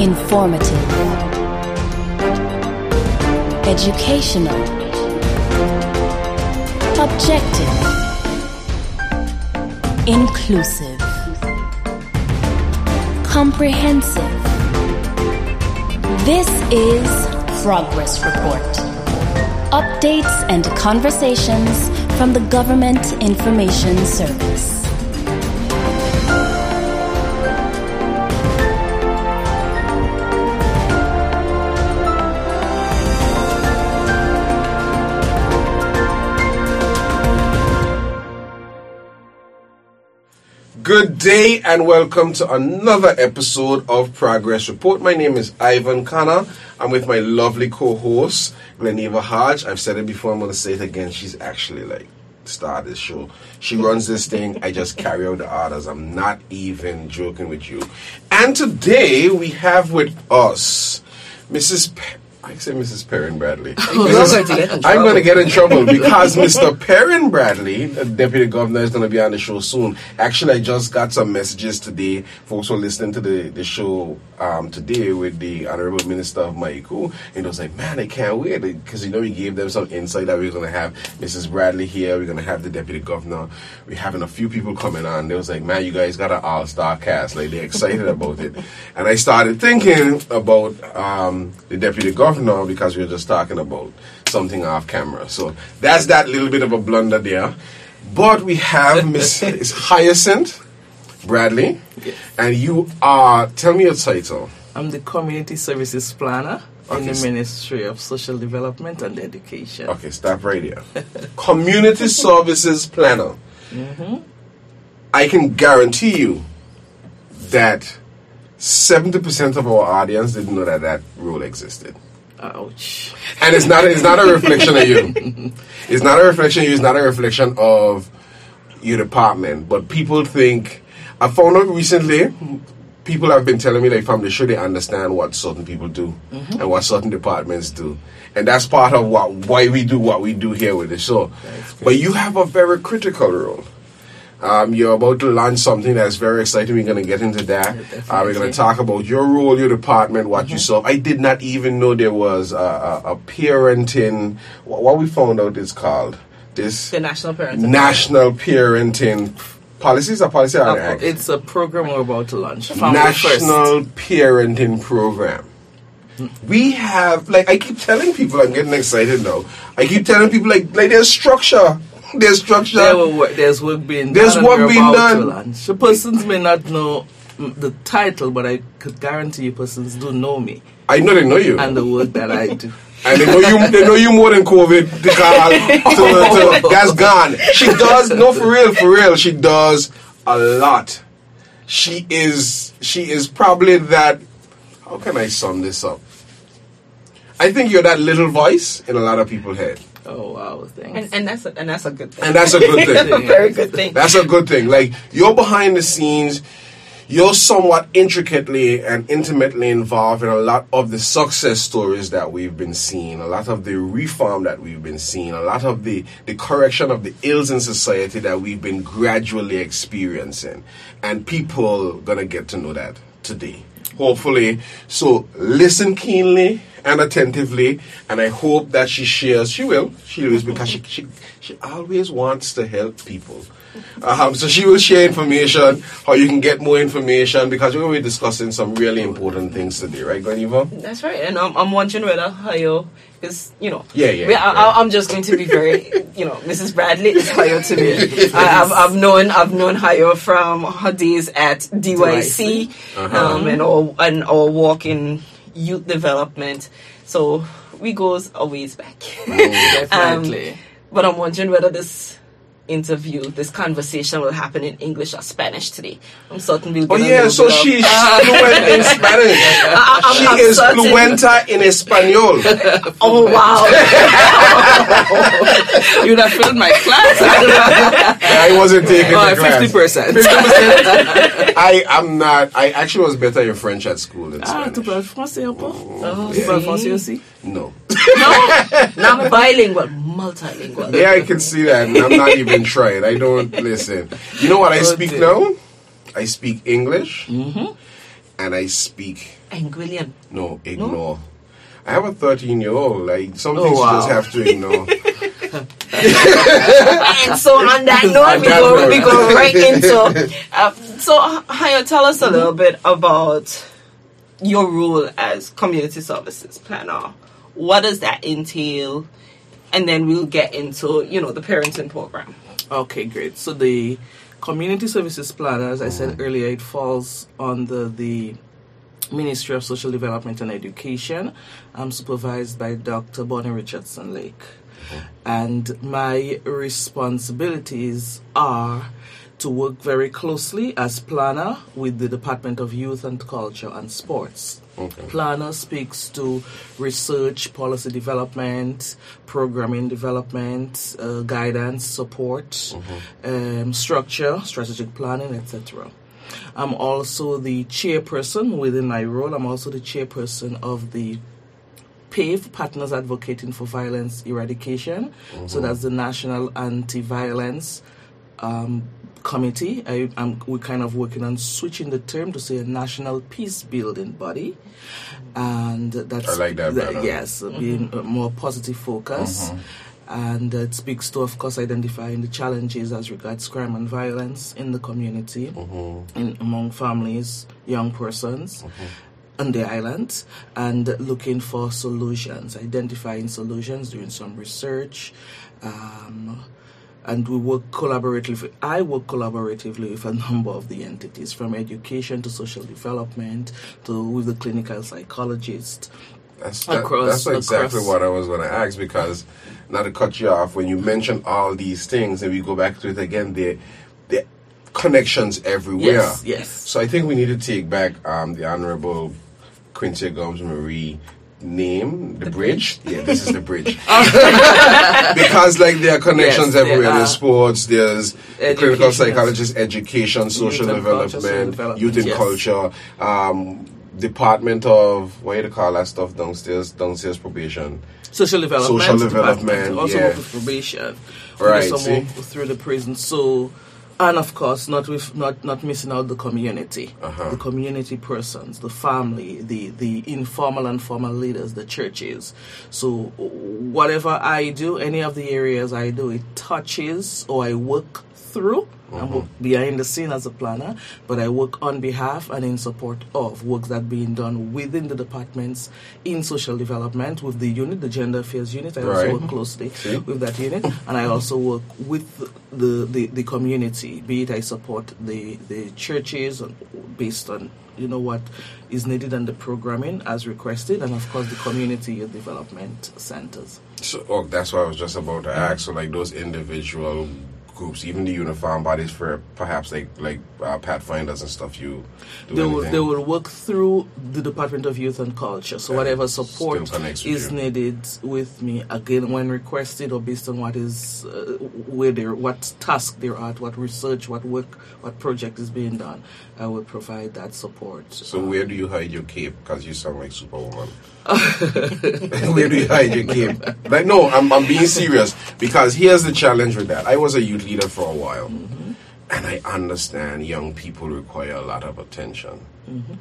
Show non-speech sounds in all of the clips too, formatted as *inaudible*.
informative, educational, objective, inclusive, comprehensive. This is Progress Report. Updates and conversations from the Government Information Service. Good day and welcome to another episode of Progress Report. My name is Ivan Khanna. I'm with my lovely co-host, Gleneva Hodge. I've said it before, I'm going to say it again. She's actually like star this show. She runs this thing. I just carry out the orders. I'm not even joking with you. And today we have with us Mrs. I say Mrs. Perin Bradley. *laughs* I'm going to get in trouble *laughs* because Mr. Perin Bradley, the deputy governor, is going to be on the show soon. Actually, I just got some messages today. Folks were listening to the, the show um, today with the Honorable Minister of Maiku, and it was like, man, I can't wait because you know we gave them some insight that we are going to have Mrs. Bradley here. We're going to have the deputy governor. We're having a few people coming on. They was like, man, you guys got an all star cast. Like they're excited about it. And I started thinking about um, the deputy governor because we were just talking about something off camera. So that's that little bit of a blunder there. But we have *laughs* Miss Hyacinth Bradley, and you are. Tell me your title. I'm the Community Services Planner in the Ministry of Social Development and Education. Okay, stop right here. *laughs* Community Services Planner. Mm-hmm. I can guarantee you that 70% of our audience didn't know that that role existed. Ouch. And it's not it's not a reflection of you. It's not a reflection of you, it's not a reflection of your department. But people think I found out recently people have been telling me like from the show they understand what certain people do and what certain departments do. And that's part of what why we do what we do here with the show. But you have a very critical role. Um, you're about to launch something that's very exciting. We're going to get into that. Yeah, uh, we're going to talk about your role, your department, what you saw. I did not even know there was a, a, a parenting. What, we found out is called this The National Parents. national parenting policies. A policy or Uh. It's a program we're about to launch. Family First. national parenting program. We have like I keep telling people I'm getting excited now. I keep telling people like like there's structure. There's structure. There there's work being There's done. and work being done. The persons may not know the title, but I could guarantee you persons do know me I know they know you. and the work that I do. *laughs* And they know you. They know you more than COVID. To, to, that's gone. She does no for real, for real. She does a lot. She is. She is probably that. How can I sum this up? I think you're that little voice in a lot of people's head, Oh wow, thanks. And, and that's a, and that's a good thing. and that's a good thing. *laughs* a very good thing. That's a good thing. Like you're behind the scenes, you're somewhat intricately and intimately involved in a lot of the success stories that we've been seeing, a lot of the reform that we've been seeing, a lot of the, the correction of the ills in society that we've been gradually experiencing. And people gonna get to know that today. Hopefully. So listen keenly and attentively and I hope that she shares she will. She will because she she, she always wants to help people. Um, so she will share information, how you can get more information, because we're going to be discussing some really important things today, right, Ganiva? That's right. And I'm, I'm wondering whether Hayo is, you know. Yeah, yeah, yeah. I, I'm just going to be very, *laughs* you know, Mrs. Bradley is Hayo to me. I, I've, I've known I've known Hayo from her days at DYC, Uh-huh. um, and our and our walk in youth development. So we goes a ways back. Definitely. *laughs* Um, but I'm wondering whether this interview, this conversation will happen in English or Spanish today. I'm certain we'll Oh yeah, so she's *laughs* fluent in Spanish. I'm- she I'm is certain. fluenta in Espanol. *laughs* Oh wow! *laughs* You'd have filled my class. I wasn't taking oh, the class. 50%. I am not. I actually was better in French at school than Ah, tu Spanish. parles français un peu? Oh, Tu parles français aussi? No. No, not bilingual, multilingual. Yeah, I can see that. and I'm not even trying. I don't listen. You know what I speak now? I speak English and I speak Anguillian. No, ignore. I have a 13 year old. Like some Oh, things you just have to ignore. and so on that *laughs* note, we go, we go right *laughs* into. Uh, so, Hayo, tell us a little bit about your role as community services planner. What does that entail? And then we'll get into, you know, the parenting program. Okay, great. So the community services plan, as I said earlier, it falls under the Ministry of Social Development and Education. I'm supervised by Dr. Bonnie Richardson Lake. And my responsibilities are to work very closely as planner with the Department of Youth and Culture and Sports. Okay. Planner speaks to research, policy development, programming development, uh, guidance, support, um, structure, strategic planning, etc. I'm also the chairperson within my role. I'm also the chairperson of the PAVE, Partners Advocating for Violence Eradication. So that's the National Anti-Violence um, Committee. I, I'm, we're kind of working on switching the term to say a National Peace Building Body, and that's I like that better. yes, mm-hmm. being a more positive focus. Mm-hmm. And it speaks to, of course, identifying the challenges as regards crime and violence in the community, mm-hmm. in, among families, young persons on the island and looking for solutions, identifying solutions, doing some research. Um, and we work collaboratively. I work collaboratively with a *laughs* number of the entities, from education to social development to with the clinical psychologist. That's, that, Across- that's exactly across- what I was going to ask because, not to cut you off, when you mention all these things and we go back to it again, there, there connections everywhere. Yes, yes. So I think we need to take back um, the Honorable Quincia Gumbs Marie name, the, bridge. Yeah, this is the bridge. *laughs* *laughs* because like there are connections Yes, there everywhere. There's sports, there's clinical psychologist, education, social social development, development, youth and yes. culture, um, department of what do you call that stuff downstairs? Downstairs probation. Social development. Social development, Also yeah. probation. Right, through the prison. So, and of course, not with not not missing out the community, Uh-huh. the community persons, the family, the the informal and formal leaders, the churches. So, whatever I do, any of the areas I do, it touches or I work through. I work behind the scene as a planner, but I work on behalf and in support of work that being done within the departments in social development with the unit, the gender affairs unit. I Right. also work closely See? with that unit, and I also work with the, the, the community. Be it I support the the churches based on you know what is needed and the programming as requested, and of course the community youth development centers. So, oh, that's what I was just about to ask. So, like those individual groups, even the uniform bodies for perhaps like like uh, Pathfinders and stuff, you do They will, they will work through the Department of Youth and Culture. So Yeah, whatever support is needed with me, again when requested or based on what is uh, where they're, what task they're at, what research, what work, what project is being done, I will provide that support. So where do you hide your cape? Because you sound like Superwoman. Where do you hide your cape? Like no, I'm I'm being serious because here's the challenge with that. I was a youth leader for a while, mm-hmm. and I understand young people require a lot of attention. Mm-hmm.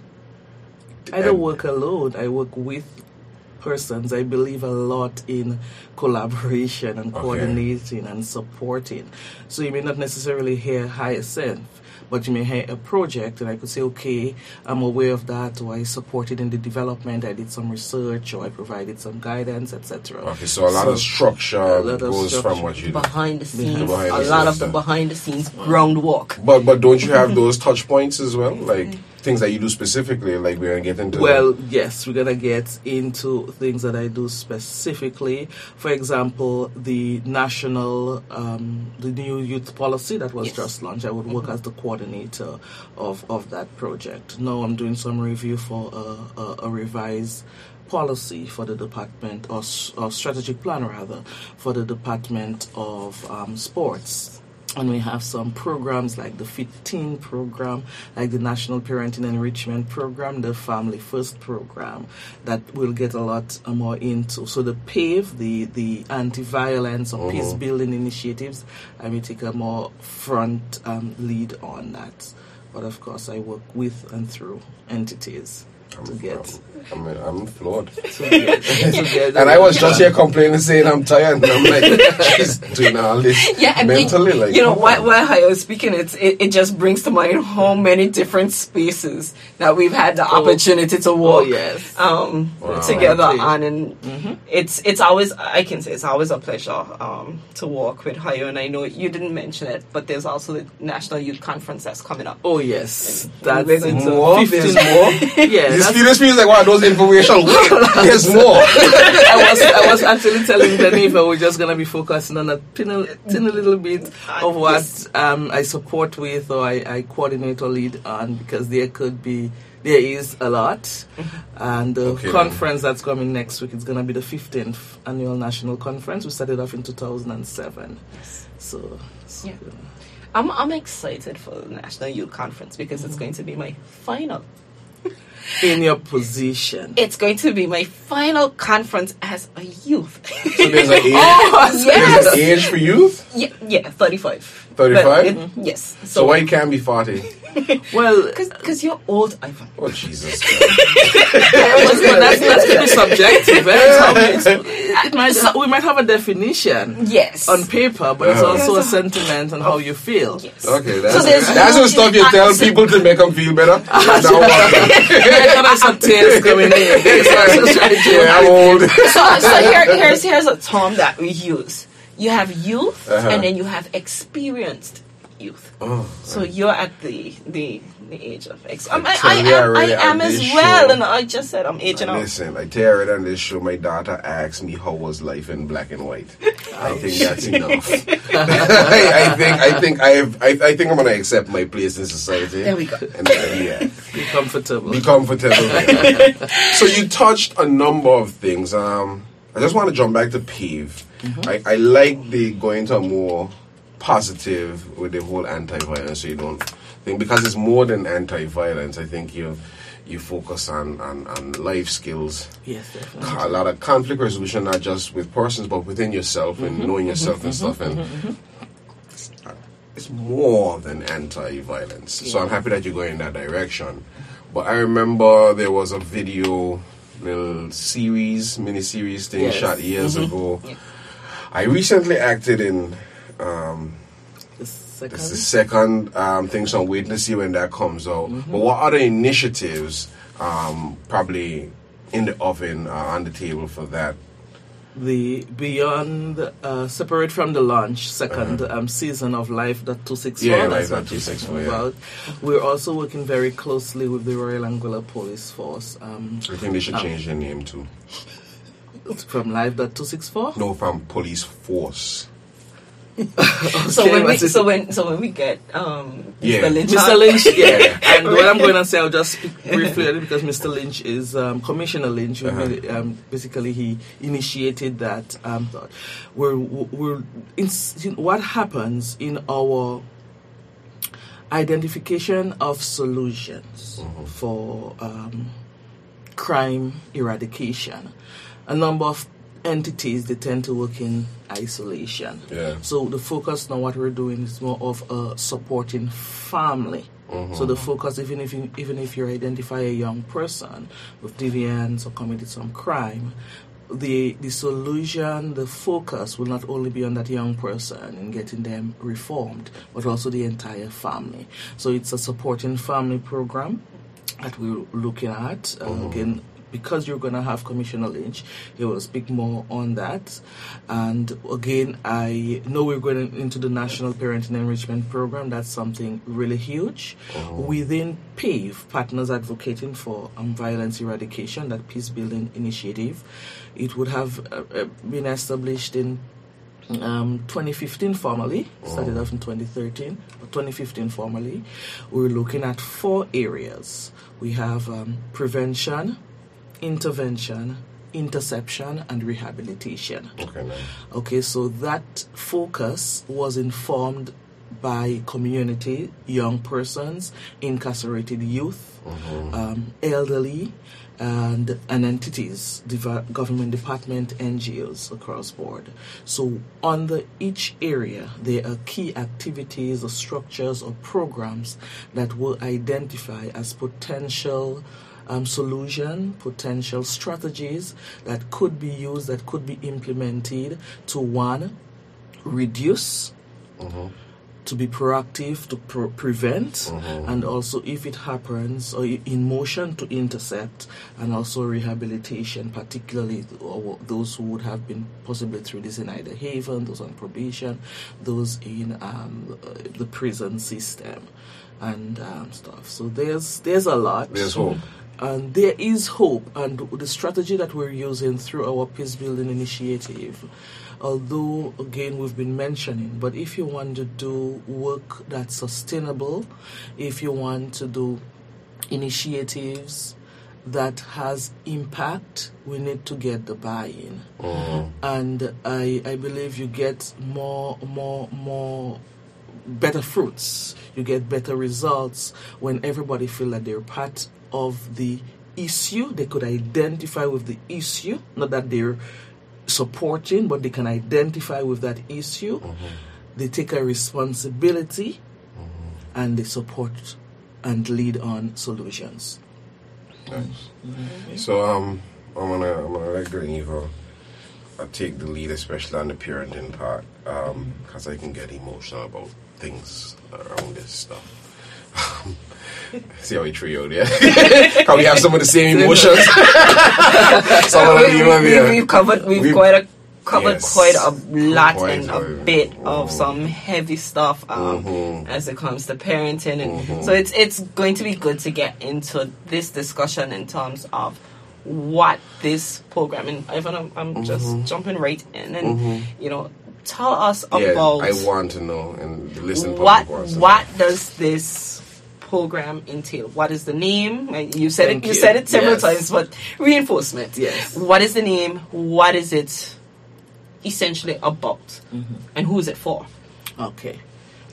I don't work alone. I work with persons. I believe a lot in collaboration and Okay. coordinating and supporting. So you may not necessarily hear Hyacinth, but you may have a project, and I could say, okay, I'm aware of that, or I supported in the development. I did some research, or I provided some guidance, etc. Okay, so a lot of structure a lot of goes structure. from what you do. Behind the scenes, Behind a lot of the behind the scenes groundwork. But but don't you have those touch points as well, like mm-hmm. Things that you do specifically? Like we're gonna get into. Well, yes, we're gonna get into things that I do specifically. For example, the national, um, the new youth policy that was Yes. just launched. I would work as the coordinator of of that project. Now I'm doing some review for a, a, a revised policy for the department or, or strategic plan rather for the department of um, sports and we have some programs like the 15 program, like the National Parenting Enrichment Program, the Family First program, that we'll get a lot uh, more into. So the PAVE, the, the anti-violence or peace building initiatives, I may take a more front um, lead on that. But of course, I work with and through entities. To get. I'm, I'm *laughs* *laughs* get, And I was just here complaining, saying I'm tired, and I'm like, *laughs* she's doing all this Yeah, mentally. it, like, you know, while, while I was speaking, it's, it, it just brings to mind how many different spaces that we've had the opportunity to walk Oh, yes. um, Wow. together on, and it's it's always I can say it's always a pleasure um, to walk with Hayo. And I know you didn't mention it, but there's also the National Youth Conference that's coming up. Oh yes, We're that's More? 15 There's more? Yeah, This, that's- this feels like one of those information. *laughs* There's more. I was I was actually telling Geneva we're just gonna be focusing on a tiny, tiny little bit of what um, I support with or I, I coordinate or lead on because there could be there is a lot and the Okay, then. conference that's coming next week is gonna be the 15th annual national conference we started off in 2007 so, so Yeah. I'm I'm excited for the National Youth Conference because it's going to be my final. In your position It's going to be my final conference as a youth. So there's an *laughs* age, oh, there's yes. an age for youth? Yeah, yeah, 35. 35? But it- yes. So why can't be 40? *laughs* well *laughs* Because you're old, Ivan. Oh, Jesus. *laughs* Well, that's, that's going to be subjective. eh? So it might, we might have a definition Yes. on paper, but it's Uh-huh. also a sentiment on how you feel. yes. Okay, that's, So there's that's no the stuff you tell people to make them feel better. Now, There are some tears coming in. There's yeah, I'm old. so, so here, here's here's a term that we use. You have youth, Uh-huh. and then you have experienced youth. Oh, So you're at the the, the age of ex. I'm, I, I am, I am as well, show- and I just said I'm aging out. Listen, I tell it on this show, my daughter asked me how was life in black and white. I think that's enough. I, *laughs* I think I think I've I, I think I'm gonna accept my place in society. There we go. And uh, yeah, Be comfortable. be comfortable. there. *laughs* so you touched a number of things. Um, I just want to jump back to Pave. I, I like the going to a more positive with the whole anti-violence. So you don't think because it's more than anti-violence. I think you you focus on, on, on life skills Yes, definitely. a lot of conflict resolution, not just with persons, but within yourself and mm-hmm. knowing yourself and mm-hmm. stuff. And it's more than anti-violence. So I'm happy that you're going in that direction. But I remember there was a video, little series, mini series thing Yes. shot years ago. I recently acted in. Um, The second. this is the second um, thing, so I'm waiting to see when that comes out. But what other initiatives um, probably in the oven uh, on the table for that? the beyond uh, separate from the launch 2nd um, season of life that 264 Uh-huh. Yeah, that's Life what that you're 264, talking yeah. about we're also working very closely with the royal anguilla police force um, I think they should change their name too. *laughs* from live that 264 No, from police force. *laughs* So when we it- so when so when we get um Yeah. Mr. Lynch, Mr. Lynch, *laughs* yeah. and what I'm going to say, I'll just speak *laughs* briefly because Mr. Lynch is um, Commissioner Lynch. Uh-huh. made um, basically, he initiated that. Um, thought. We're, we're in, what happens in our identification of solutions for um, crime eradication. A number of entities they tend to work in isolation. Yeah. So the focus now, what we're doing is more of uh, supporting family. So the focus, even if you, even if you identify a young person with deviance or committed some crime, the the solution, the focus will not only be on that young person and getting them reformed, but also the entire family. So it's a supporting family program that we're looking at. Uh, Again, because you're going to have Commissioner Lynch, he will speak more on that. And again, I know we're going into the National Parenting Enrichment Program. That's something really huge. Within PAVE, Partners Advocating for um, Violence Eradication, that peace building initiative, it would have uh, uh, been established in um, 2015 formally, started off in 2013, but 2015 formally. We're looking at four areas. We have um, prevention, intervention, interception, and rehabilitation. Okay. Okay, so that focus was informed by community, young persons, incarcerated youth, um, elderly, and, and entities, deva- government department, NGOs across board. So under each area, there are key activities or structures or programs that will identify as potential um, solution, potential strategies that could be used, that could be implemented to one, reduce, to be proactive, to pro- prevent, and also if it happens, or in motion to intercept, and also rehabilitation, particularly those who would have been possibly through this in either haven, those on probation, those in um, the prison system, and um, stuff. So there's there's a lot. There's hope. And there is hope, and the strategy that we're using through our peace building initiative, although again we've been mentioning, but if you want to do work that's sustainable, if you want to do initiatives that has impact, we need to get the buy-in, mm-hmm. and I I believe you get more more more better fruits. You get better results when everybody feel that they're part of the issue. They could identify with the issue, not that they're supporting, but they can identify with that issue. They take a responsibility and they support and lead on solutions. Nice. So um, I'm gonna I'm gonna let Graniva uh, take the lead, especially on the parenting part, because I can get emotional about things around this stuff. *laughs* See how we trio there? Can we have some of the same emotions? *laughs* some of the we, even we, there. we've covered we've We've- quite a covered Yes. quite a lot Quite and a- bit of Mhm. some heavy stuff um, Mhm. as it comes to parenting and Mhm. so it's it's going to be good to get into this discussion in terms of what this program and Ivan I'm, I'm just jumping right in and you know tell us Mm-hmm. Yeah, about I want to know, and listen. what public wants to what does this program entail what is the name And you said Thank it you, you. said it several Yes. times but reinforcement Yes. what is the name what is it essentially about Mm-hmm. and who is it for Okay.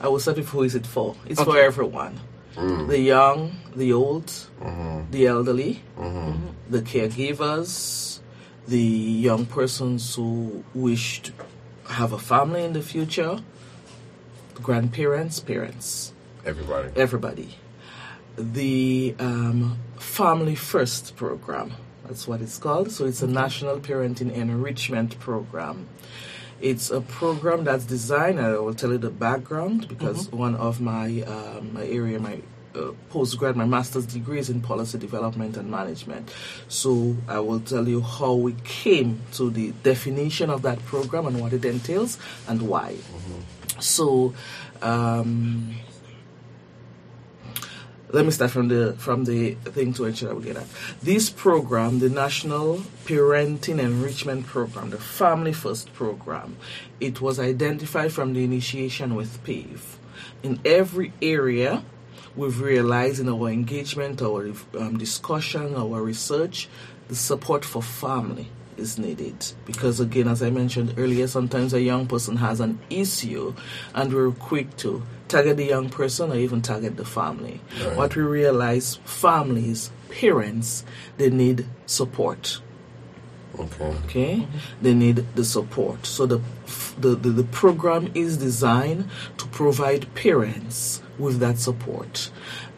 I will start with who is it for? It's for Okay. everyone. Mm. The young, the old, mm-hmm. the elderly, mm-hmm. Mm-hmm. the caregivers, the young persons who wish to have a family in the future, grandparents, parents, Everybody. everybody. The um, Family First program, that's what it's called. So it's a national parenting enrichment program. It's a program that's designed, I will tell you the background because one of my, um, my area, my uh, postgrad, my master's degree is in policy development and management. So I will tell you how we came to the definition of that program and what it entails and why. So, um, let me start from the from the thing to ensure that we get at. This program, the National Parenting Enrichment Program, the Family First program, it was identified from the initiation with PAVE. In every area, we've realized in our engagement, our um, discussion, our research, the support for family is needed. Because again as i mentioned earlier sometimes a young person has an issue and we're quick to target the young person or even target the family. Right. what we realize families parents they need support. Okay. okay? They need the support. So the, the the the program is designed to provide parents with that support.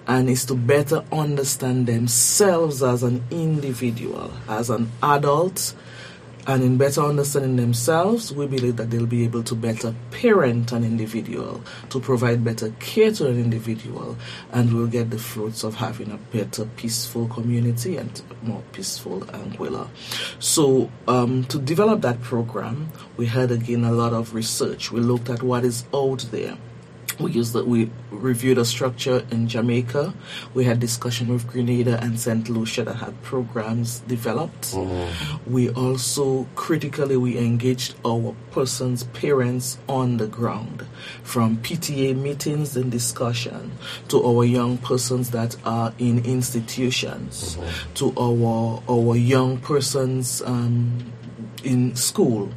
And is to better understand themselves as an individual as an adult and in better understanding themselves, we believe that they'll be able to better parent an individual, to provide better care to an individual, and we'll get the fruits of having a better, peaceful community and more peaceful Anguilla. So, um, to develop that program, we had again a lot of research. We looked at what is out there. We used that we reviewed a structure in Jamaica. We had discussion with Grenada and St. Lucia that had programs developed. We also critically we engaged our persons, parents on the ground, from PTA meetings and discussion to our young persons that are in institutions, to our our young persons um, in school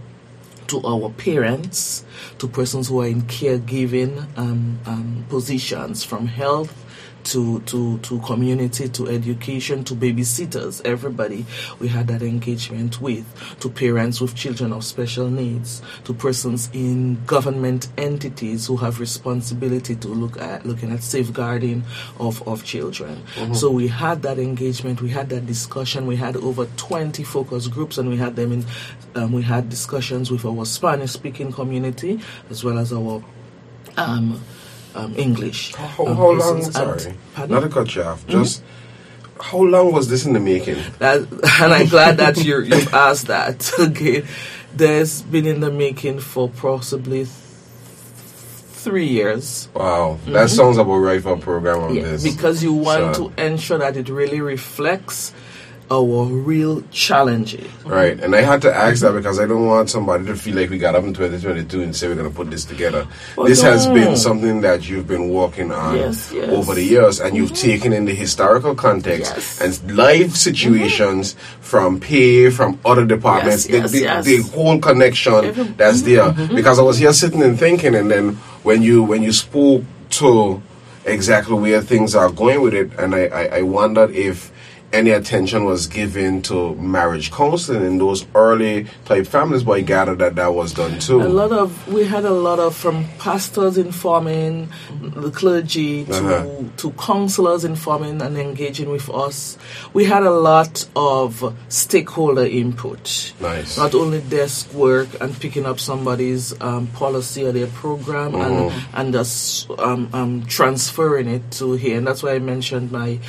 to our parents, to persons who are in caregiving um, um, positions, from health to to to community, to education, to babysitters, everybody. We had that engagement with to parents with children of special needs, to persons in government entities who have responsibility to look at looking at safeguarding of of children. So we had that engagement, we had that discussion. We had over twenty focus groups, and we had them in. Um, we had discussions with our Spanish-speaking community as well as our um, um, English. How, um, how long? Sorry, And- pardon? not to cut you off. Just how long was this in the making? That, *laughs* and I'm glad that you you've asked that. *laughs* Okay, there's been in the making for possibly th- three years. Wow, that sounds about right for a program of Yeah, this. because you want So- to ensure that it really reflects our real challenges. Right, and I had to ask that because I don't want somebody to feel like we got up in 2022 and say we're going to put this together. Oh, this has been something that you've been working on Yes, yes. over the years, and you've mm-hmm. taken in the historical context Yes. and life mm-hmm. situations from PAVE, from other departments, Yes, the, yes, the, yes. the whole connection Every- Mm-hmm. that's there. Mm-hmm. Because I was here sitting and thinking, and then when you when you spoke to exactly where things are going with it, and I, I, I wondered if any attention was given to marriage counseling in those early type families, but I gathered that that was done too. A lot of we had a lot of from pastors informing the clergy to Uh-huh. to counselors informing and engaging with us. We had a lot of stakeholder input. Nice. Not only desk work and picking up somebody's um, policy or their program and and just um, um, transferring it to here. And that's why I mentioned my.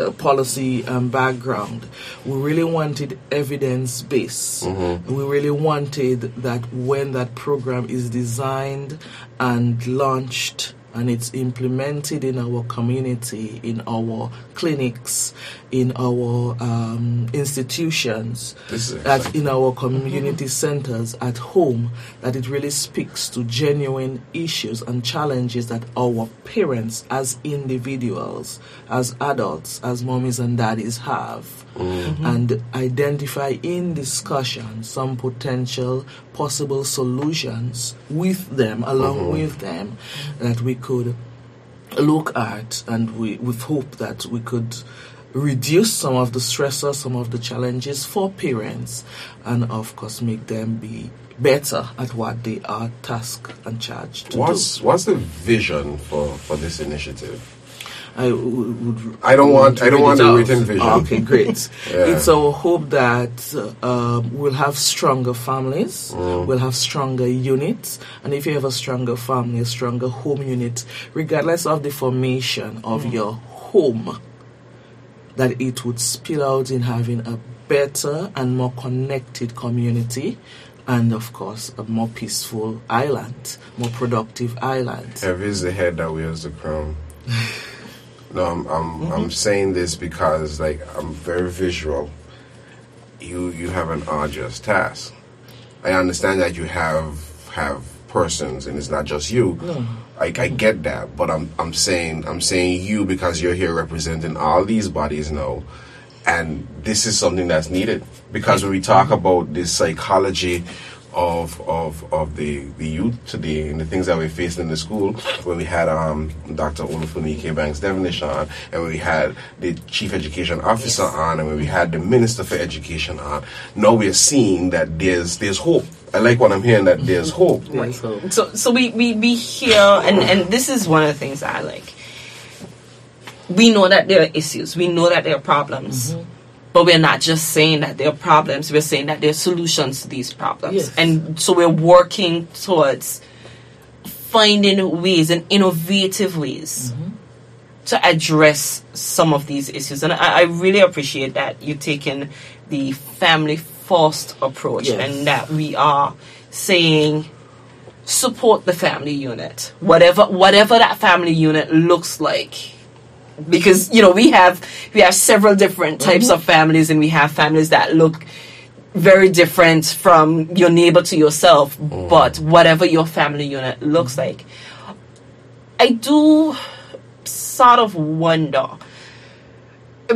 Uh, policy um, background. We really wanted evidence base. We really wanted that when that program is designed and launched and it's implemented in our community, in our clinics, in our um, institutions, This is that exciting. in our community centers at home, that it really speaks to genuine issues and challenges that our parents, as individuals, as adults, as mommies and daddies have. And identify in discussion some potential possible solutions with them, along with them, that we could look at and we with hope that we could reduce some of the stressors, some of the challenges for parents and of course make them be better at what they are tasked and charged to do. What's what's the vision for for this initiative? Do. I w- would I don't want- to I don't want it the out. written vision. Okay, great. *laughs* Yeah. It's our hope that uh, um, we'll have stronger families, Mm. we'll have stronger units, and if you have a stronger family, a stronger home unit, regardless of the formation of Mm. your home, that it would spill out in having a better and more connected community. And of course, a more peaceful island, more productive island. Heavy is the head that wears the crown. *laughs* No, I'm I'm, mm-hmm. I'm saying this because like I'm very visual. You you have an arduous task. I understand that you have have persons and it's not just you. No. I, I get that, but I'm I'm saying I'm saying you because you're here representing all these bodies now, and this is something that's needed because when we talk about this psychology of of of the the youth today and the things that we're facing in the school when we had um Dr. Olufunike Banks Devonish on and when we had the chief education officer on and when we had the minister for education on. Now we're seeing that there's there's hope. I like what I'm hearing that there's hope. Right. So, So, so we, we, we hear, and, and this is one of the things that I like. We know that there are issues, we know that there are problems, but we're not just saying that there are problems, we're saying that there are solutions to these problems. Yes. And so we're working towards finding ways and innovative ways mm-hmm. to address some of these issues. And I, I really appreciate that you've taken the family first approach Yes. and that we are saying support the family unit whatever whatever that family unit looks like because you know we have we have several different types mm-hmm. of families and we have families that look very different from your neighbor to yourself mm. but whatever your family unit looks mm. like. I do sort of wonder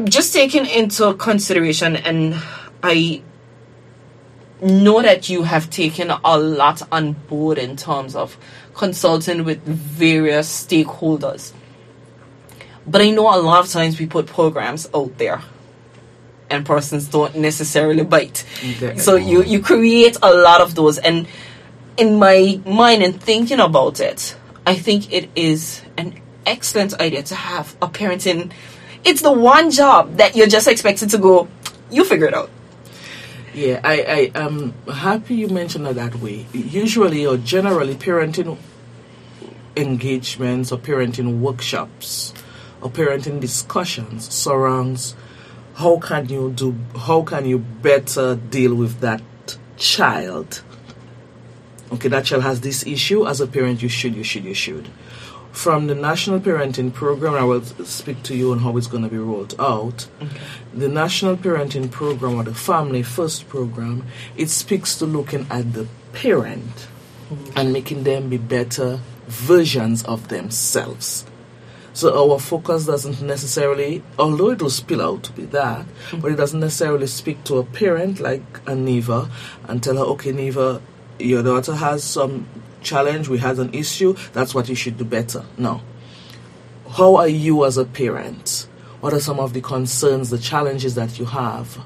just taking into consideration and i know that you have taken a lot on board in terms of consulting with various stakeholders But I know a lot of times we put programs out there and persons don't necessarily bite. So you, you create a lot of those. And in my mind and thinking about it, I think it is an excellent idea to have a parenting. It's the one job that you're just expected to go, you figure it out. Yeah, I, I am happy you mentioned it that way. Usually or generally parenting engagements or parenting workshops or parenting discussions surrounds how can you do how can you better deal with that child? Okay that child has this issue. As a parent you should you should you should. From the national parenting program i will speak to you on how it's going to be rolled out. The national parenting program or the family first program it speaks to looking at the parent mm-hmm. and making them be better versions of themselves so our focus doesn't necessarily, although it will spill out to be that, but it doesn't necessarily speak to a parent like a Neva and tell her, okay, Neva, your daughter has some challenge, we had an issue, that's what you should do better. No. How are you as a parent? What are some of the concerns, the challenges that you have?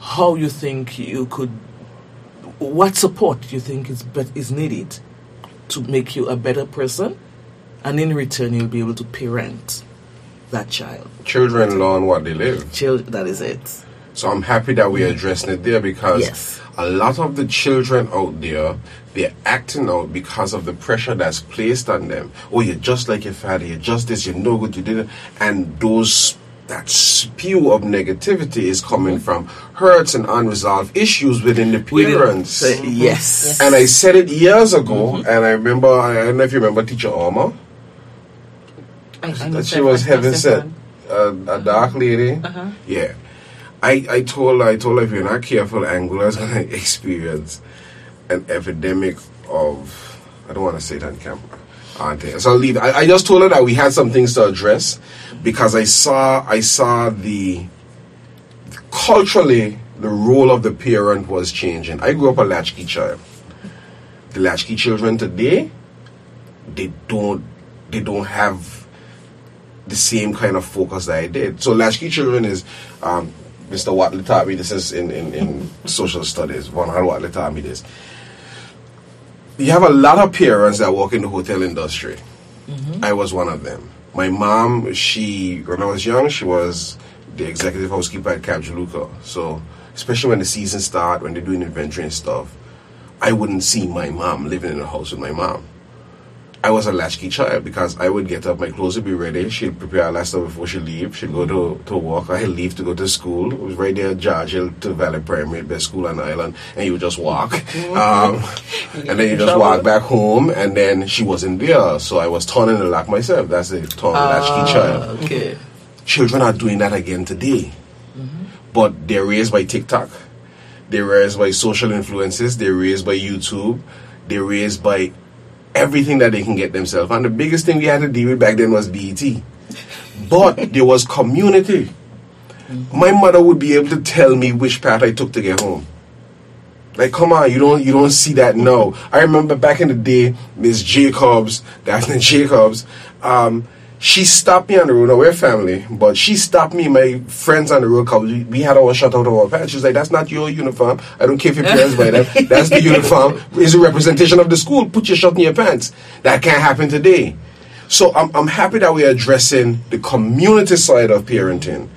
How you think you could, what support you think is, is needed to make you a better person? And in return you'll be able to parent that child. Children learn what they live. Child, that is it. So I'm happy that we're addressing it there because Yes. a lot of the children out there, they're acting out because of the pressure that's placed on them. Oh, you're just like your father, you're just this, you're no good, you didn't. And those, that spew of negativity is coming from hurts and unresolved issues within the parents. Say yes. And I said it years ago, mm-hmm. and I remember, I don't know if you remember Teacher Alma, I, I that she was heaven sent, a, a dark lady. Uh-huh. Yeah, I I told her, I told her if you're not careful, Anguilla's gonna *laughs* experience an epidemic of I don't want to say it on camera. Ah, Auntie. So I'll leave. I, I just told her that we had some things to address because I saw I saw the culturally the role of the parent was changing. I grew up a latchkey child. The latchkey children today, they don't they don't have the same kind of focus that I did. So latchkey children is um, Mr. Watley taught me this is in, in, in social studies. Von Hal Watley taught me this. You have a lot of parents that work in the hotel industry. I was one of them. My mom, she when I was young, she was the executive housekeeper at Cap Juluca. So especially when the season start, when they're doing inventory and stuff, I wouldn't see my mom living in a house with my mom. I was a latchkey child because I would get up, my clothes would be ready. She'd prepare all that stuff before she leave. She'd go to, to work. I'd leave to go to school. It was right there at George Hill to Valley Primary, best school on the island. And you would just walk. Um, *laughs* and then you just walk back home. And then she wasn't there. So I was turning the lock myself. That's a turn latchkey child Okay. children are doing that again today. But they're raised by TikTok, they're raised by social influences, they're raised by YouTube, they're raised by everything that they can get themselves. And the biggest thing we had to deal with back then was BET. But *laughs* there was community. My mother would be able to tell me which path I took to get home. Like, come on, you don't you don't see that now. I remember back in the day, Miss Jacobs, *laughs* Daphne Jacobs, um, she stopped me on the road. Now we're family, but she stopped me, my friends on the road, because we, we had our shut out of our pants. She was like, "That's not your uniform. I don't care if your parents buy that. *laughs* That's the uniform. It's a representation of the school. Put your shirt in your pants. That can't happen today." So I'm I'm happy that we're addressing the community side of parenting.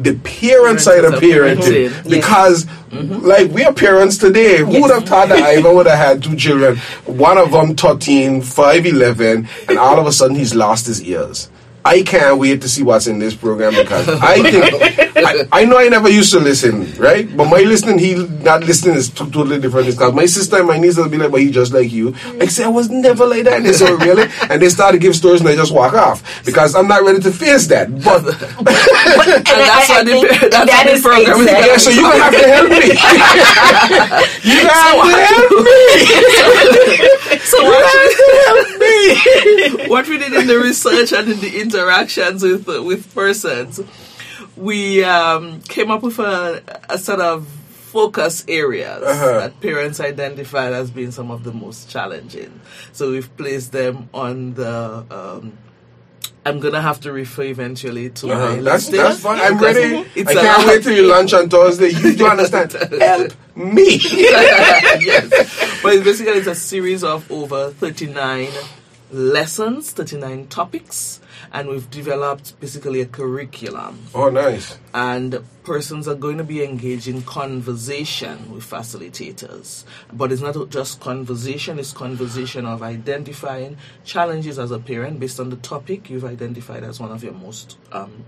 The parent side of parenting, parenting, because like we are parents today. Who would have thought that Ivan would have had two children? One of them 13 5 11 and all of a sudden he's lost his ears I can't wait to see what's in this program because I think I, I know I never used to listen, right? But my listening, he not listening is t- totally different. Because my sister and my niece will be like, "But he just like you." I say I was never like that. And they say, "Oh, really?" And they start to give stories and they just walk off because I'm not ready to face that. But *laughs* And And that's I- I what the *laughs* that's that the program exactly- yeah, so you gonna have to help me. *laughs* you gonna have to help me. So what, me. what we did in the research and in the interactions with uh, with persons, we um, came up with a, a sort of focus areas Uh-huh. that parents identified as being some of the most challenging. So we've placed them on the um, I'm gonna have to refer eventually to Uh-huh. my That's that's fine. I'm ready. It's I can't wait till you lunch on Thursday. You do understand? *laughs* Help me. *laughs* yes. But it's basically it's a series of over 39 lessons, 39 topics, and we've developed basically a curriculum. oh, nice. And persons are going to be engaged in conversation with facilitators. But it's not just conversation, it's conversation of identifying challenges as a parent based on the topic you've identified as one of your most um,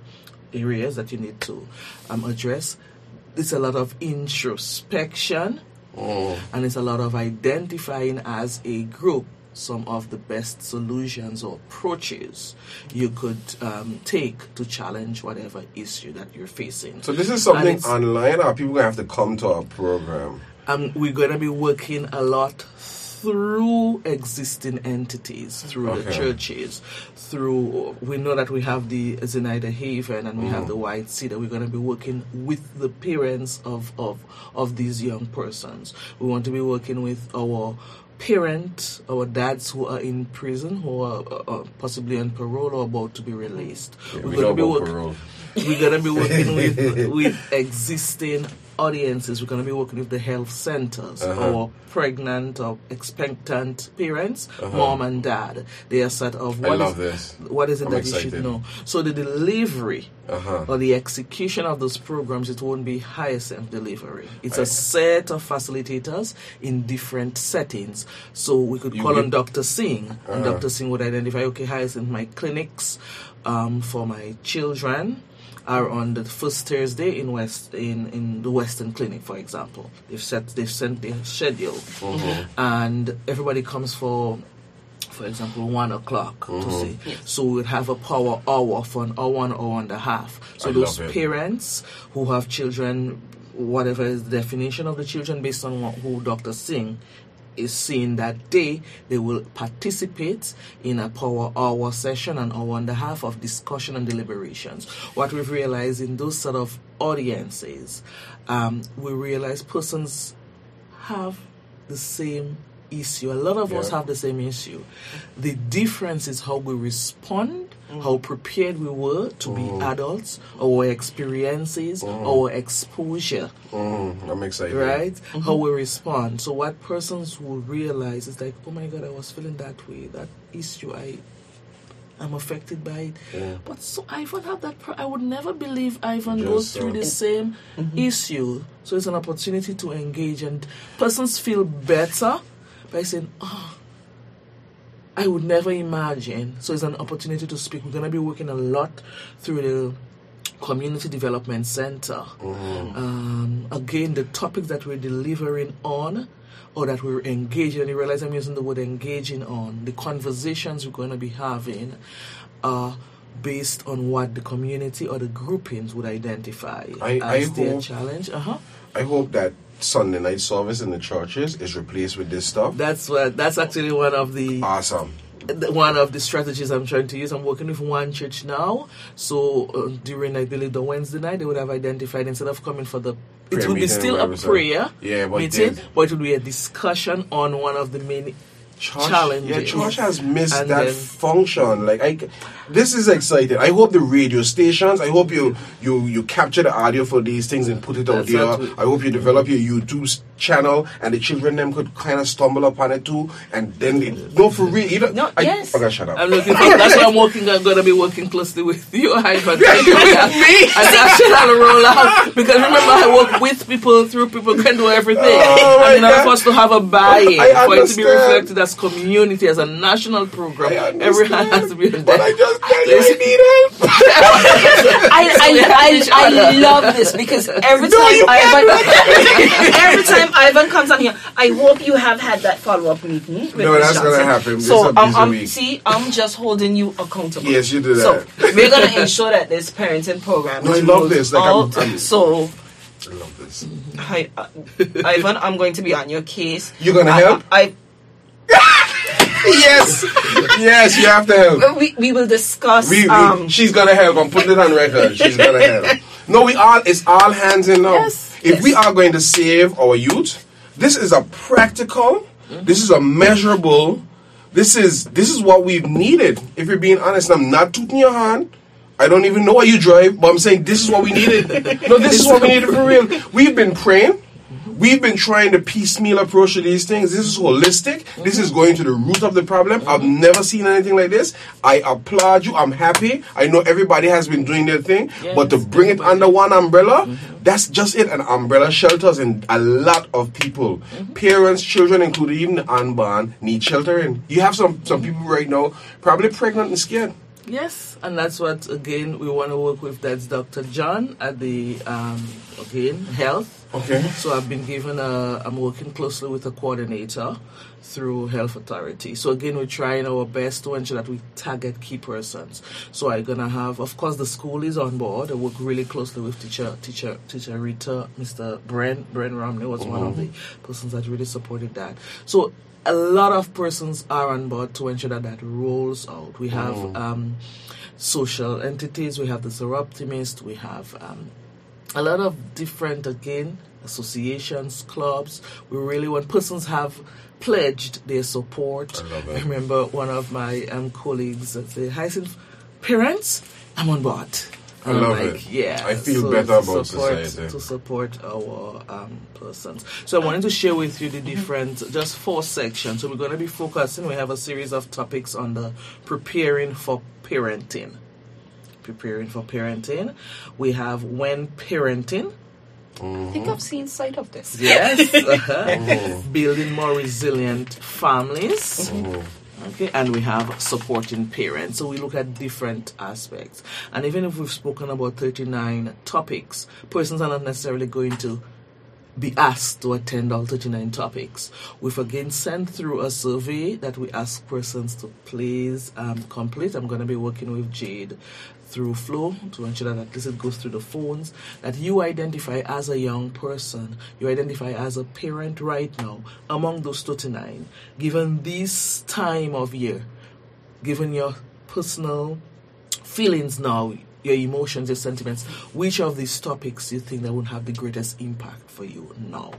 areas that you need to um, address. It's a lot of introspection and it's a lot of identifying as a group some of the best solutions or approaches you could um, take to challenge whatever issue that you're facing. So this is something online, or people gonna have to come to our program? um, we're going to be working a lot through existing entities, through the churches, through we know that we have the Zenaida Haven and we have the White Sea that We're going to be working with the parents of, of of these young persons. We want to be working with our parents, our dads who are in prison, who are uh, uh, possibly on parole or about to be released. Yeah, We're we gonna be about work- parole. we're gonna be working with with existing audiences. We're gonna be working with the health centers Uh-huh. or pregnant or expectant parents, mom and dad. They are sort of love is, what is it I'm that you should know? So the delivery Uh-huh. or the execution of those programs, it won't be Hyacinth delivery. It's a set of facilitators in different settings. So we could You call on Dr. Singh, and Uh-huh. Dr. Singh would identify, okay, Hyacinth, my clinics um, for my children are on the first Thursday in West in, in the Western Clinic, for example. They've set they've sent their schedule, mm-hmm. and everybody comes for for example, one o'clock to mm-hmm. see. So we'd have a power hour for an hour, one hour and a half. So I those parents who have children, whatever is the definition of the children based on what, who Dr. Singh is seeing that day, they will participate in a power hour session, an hour and a half of discussion and deliberations. What we've realized in those sort of audiences, um, we realize persons have the same issue. A lot of us have the same issue. The difference is how we respond, mm. how prepared we were to be mm. adults, our experiences, mm. our exposure, Mm, I'm excited. right? Mm-hmm. How we respond. So what persons will realize is like, oh my god, I was feeling that way. That issue, I I'm affected by it. But so Ivan had that. Pro- I would never believe Ivan Just goes so. Uh, through the same mm-hmm. issue. So it's an opportunity to engage, and persons feel better saying, "Oh, I would never imagine." So it's an opportunity to speak. We're gonna be working a lot through the community development center. Um, again, the topics that we're delivering on or that we're engaging, and you realize I'm using the word engaging on, the conversations we're going to be having are based on what the community or the groupings would identify I- as I their hope- challenge. Uh-huh. I hope that Sunday night service in the churches is replaced with this stuff. That's what. That's actually one of the awesome. one of the strategies I'm trying to use. I'm working with one church now. So uh, during, I believe, the Wednesday night, they would have identified instead of coming for the. It Prayer would be still a prayer Yeah, but meeting, but it would be a discussion on one of the main Church, challenges. yeah, church has missed And that then- function. Like, I, this is exciting. I hope the radio stations. I hope you you you capture the audio for these things and put it out there. what I hope you develop your YouTube channel and the children them could kind of stumble upon it too, and then they go for real. You know, No, I, yes. Okay, shut up. I'm looking for. That's why I'm working. I'm gonna be working closely with you, Ivan. *laughs* and that channel roll out because remember I work with people, through people, can do everything. Oh, in order God. for us to have a buy-in, I for it to be reflected as community, as a national program, I every hand has to be on But. I just tell you, I need help. *laughs* I, I, I, I love this because every No, time Ivan *laughs* every time Ivan comes on here, I hope you have had that follow up meeting. With No, Ms. that's gonna happen. So a um, busy um, see, I'm just holding you accountable. Yes, you do that. So we're gonna *laughs* ensure that this parenting program. No, I love this. Like, I'm- out. I'm- so I love this. Hi, uh, Ivan, I'm going to be on your case. You're gonna I- help? I, yes, yes, you have to help. We, we will discuss. We, we- um, she's gonna help. I'm putting it on record. She's gonna *laughs* help. No, we all it's all hands in now. Yes, if yes. we are going to save our youth, this is a practical, this is a measurable this is this is what we've needed. If you're being honest, I'm not tooting your hand. I don't even know why you drive, but I'm saying this is what we needed. *laughs* no, this is what we needed for real. We've been praying. We've been trying to piecemeal approach to these things. This is holistic. This is going to the root of the problem. I've never seen anything like this. I applaud you. I'm happy. I know everybody has been doing their thing, but to bring it under one umbrella, that's just it. An umbrella shelters and a lot of people, parents, children, including even the unborn, need sheltering. You have some some people right now probably pregnant and scared. Yes, and that's what again we want to work with. That's Dr. John at the um, again health. Okay. So I've been given a. I'm working closely with a coordinator through Health Authority. So again, we're trying our best to ensure that we target key persons. So I'm gonna have, of course, the school is on board. I work really closely with teacher, teacher, teacher Rita, Mr. Bren, Bren Romney was one of the persons that really supported that. So a lot of persons are on board to ensure that that rolls out. We have um, social entities. We have the Soroptimist. We have um, a lot of different again associations, clubs. We really want persons have pledged their support. I love it. I remember one of my um, colleagues that said, Hyacinth, parents, I'm on board. I And love like, it. Yeah, I feel so better to about support, society. To support our um, persons. So I wanted to share with you the different, just four sections. So we're going to be focusing. We have a series of topics on the preparing for parenting. Preparing for parenting. We have when parenting. I think I've seen sight of this. Yes. *laughs* uh-huh. Building more resilient families. Okay, and we have supporting parents. So we look at different aspects. And even if we've spoken about 39 topics, persons are not necessarily going to be asked to attend all 39 topics. We've again sent through a survey that we ask persons to please um, complete. I'm going to be working with Jade through Flow to ensure that at least it goes through the phones. That you identify as a young person, you identify as a parent right now among those 39, given this time of year, given your personal feelings now, your emotions, your sentiments, which of these topics you think that would have the greatest impact for you now?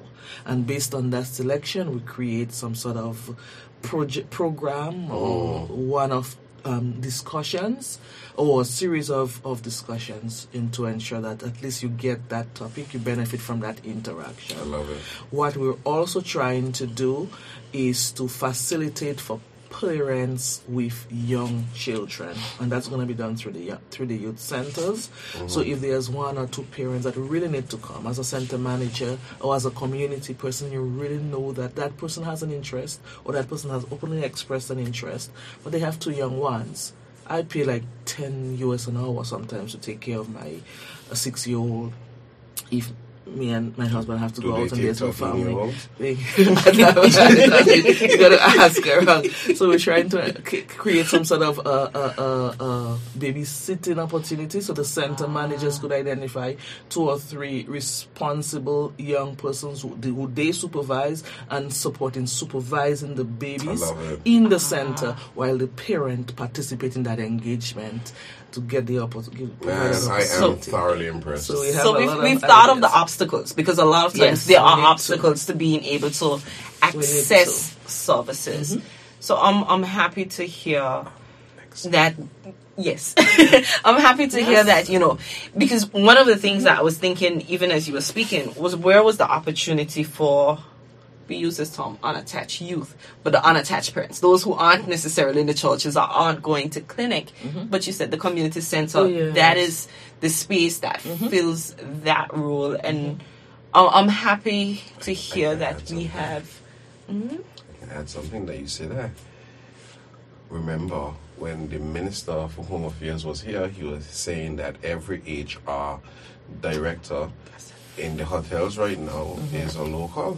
And based on that selection, we create some sort of project program or oh. one of um, discussions or a series of, of discussions in to ensure that at least you get that topic, you benefit from that interaction. I love it. What we're also trying to do is to facilitate for parents with young children, and that's going to be done through the through the youth centers. So if there's one or two parents that really need to come as a center manager or as a community person, you really know that that person has an interest or that person has openly expressed an interest, but they have two young ones. I pay like 10 US an hour sometimes to take care of my uh, six year old if me and my husband have to Do go out and take there's no family. year olds? They- you gotta *laughs* ask around. So we're trying to create some sort of uh, uh, uh, uh, babysitting opportunity so the center managers could identify two or three responsible young persons who, who they supervise and supporting supervising the babies in the center while the parent participate in that engagement to get the opportunity. Man, I am So- thoroughly impressed. So we have So a we've, lot we've thought of the obstacles because a lot of times Yes, there are need to. obstacles to. being able to need access services. Mm-hmm. So I'm I'm happy to hear that. Yes, *laughs* I'm happy to hear that. You know, because one of the things that I was thinking, even as you were speaking, was where was the opportunity for we use this term unattached youth, but the unattached parents, those who aren't necessarily in the churches or aren't going to clinic, mm-hmm. but you said the community center, Oh, yes. that is the space that mm-hmm. fills that role. And mm-hmm. I- I'm happy to hear that add we something. have. I can add something that you say there. Remember when the Minister for Home Affairs was here, he was saying that every HR director in the hotels right now is a local.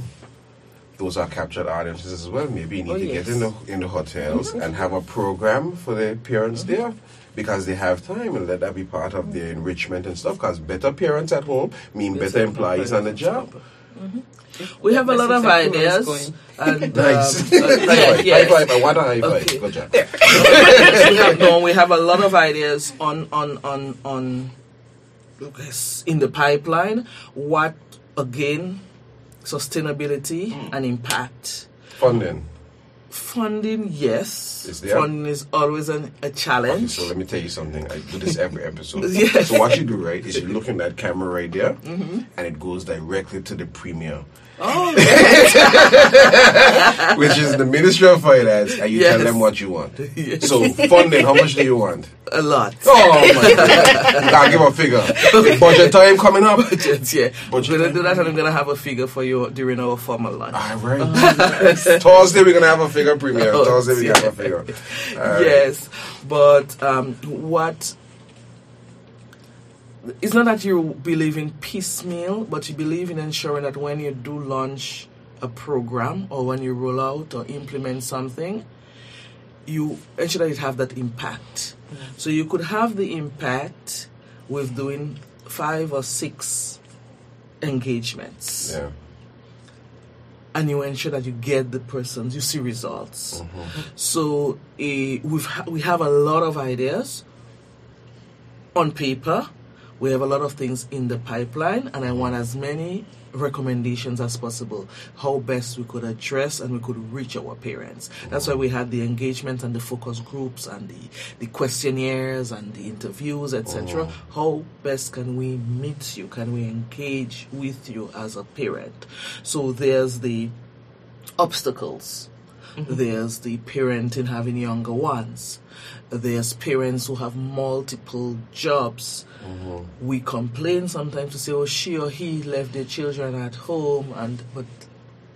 Those are captured audiences as well. Maybe you need Oh, to get in the in the hotels and have a program for the parents there because they have time and let that be part of their enrichment and stuff. Because better parents at home mean better employees on the job. We have a lot of exactly where it's ideas. And, *laughs* Nice. *laughs* um, high uh, yeah, five. High five. I high five. Okay. Good job. *laughs* we have no, we have a lot of ideas on on on on in the pipeline. What again? Sustainability and impact. Funding. Funding, yes. Is there? Funding is always an, a Okay, challenge. so let me tell you something. I do this every episode. *laughs* Yeah. So what you do, right, is you look in that camera right there, Mm-hmm. and it goes directly to the premier, oh, *laughs* which is the Ministry of Finance, and you tell them what you want. Yes. *laughs* So funding, how much do you want? a lot. Oh my god! *laughs* Give a figure. Budget time coming up. Budget, yeah. Budget We're gonna do that, and I'm gonna have a figure for you during our formal lunch. All right. Thursday we're gonna have a figure premiere. Oh, Thursday we yeah. have a figure. Right. Yes, but um, what? It's not that you believe in piecemeal, but you believe in ensuring that when you do launch a program or when you roll out or implement something, you ensure that it have that impact. So you could have the impact with doing five or six engagements Yeah. and you ensure that you get the persons, you see results. So eh, we've ha- we have a lot of ideas on paper. We have a lot of things in the pipeline, and I want as many recommendations as possible how best we could address and we could reach our parents. That's why we had the engagement and the focus groups and the, the questionnaires and the interviews etc oh. how best can we meet you? Can we engage with you as a parent? So there's the obstacles. Mm-hmm. There's the parenting having younger ones. There's parents who have multiple jobs. Mm-hmm. We complain sometimes to say, "Oh, she or he left their children at home," and but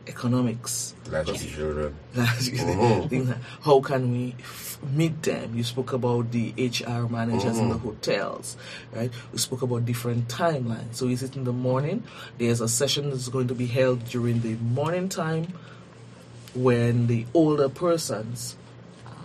economics. Children. Mm-hmm. *laughs* Things like, How can we f- meet them? You spoke about the HR managers in the mm-hmm. hotels, right? We spoke about different timelines. So is it in the morning? There's a session that's going to be held during the morning time when the older persons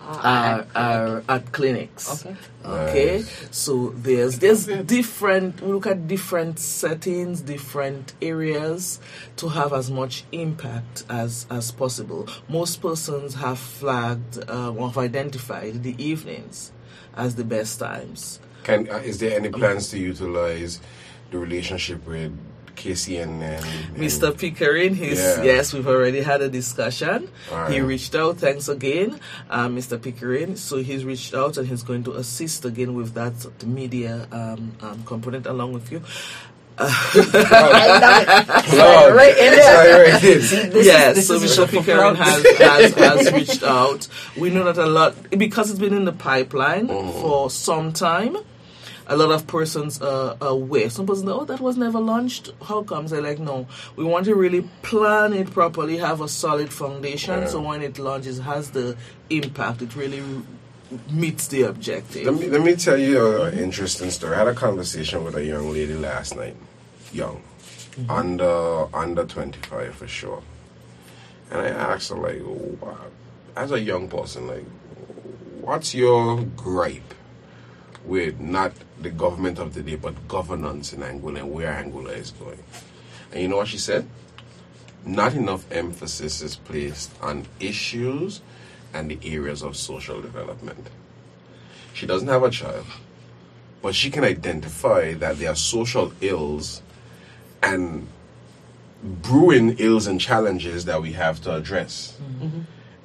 are, are at clinics. Okay. Okay. Nice. So there's there's different we look at different settings, different areas to have as much impact as as possible. Most persons have flagged uh, or have identified the evenings as the best times. Can uh, is there any plans to utilize the relationship with KCN and, and Mr. Pickering, he's, Yeah. yes, we've already had a discussion. All He reached out, thanks again, uh, Mr. Pickering. So he's reached out and he's going to assist again with that the media um, um, component along with you. Lord, Right in there. sorry, right in. This yes, is, so this is Mr. for Pickering has, has, *laughs* has reached out. We know that a lot, because it's been in the pipeline for some time, a lot of persons uh, are aware. Some persons, oh, that was never launched. How comes? They're like, no. We want to really plan it properly, have a solid foundation, so when it launches, it has the impact. It really meets the objective. Let me let me tell you an interesting story. I had a conversation with a young lady last night, young, mm-hmm. under under twenty five for sure, and I asked her like, "Wha- as a young person, like, what's your gripe with not the government of the day, but governance in Anguilla and where Anguilla is going? And you know what she said? Not enough emphasis is placed on issues and the areas of social development. She doesn't have a child, but she can identify that there are social ills and brewing ills and challenges that we have to address. Mm-hmm.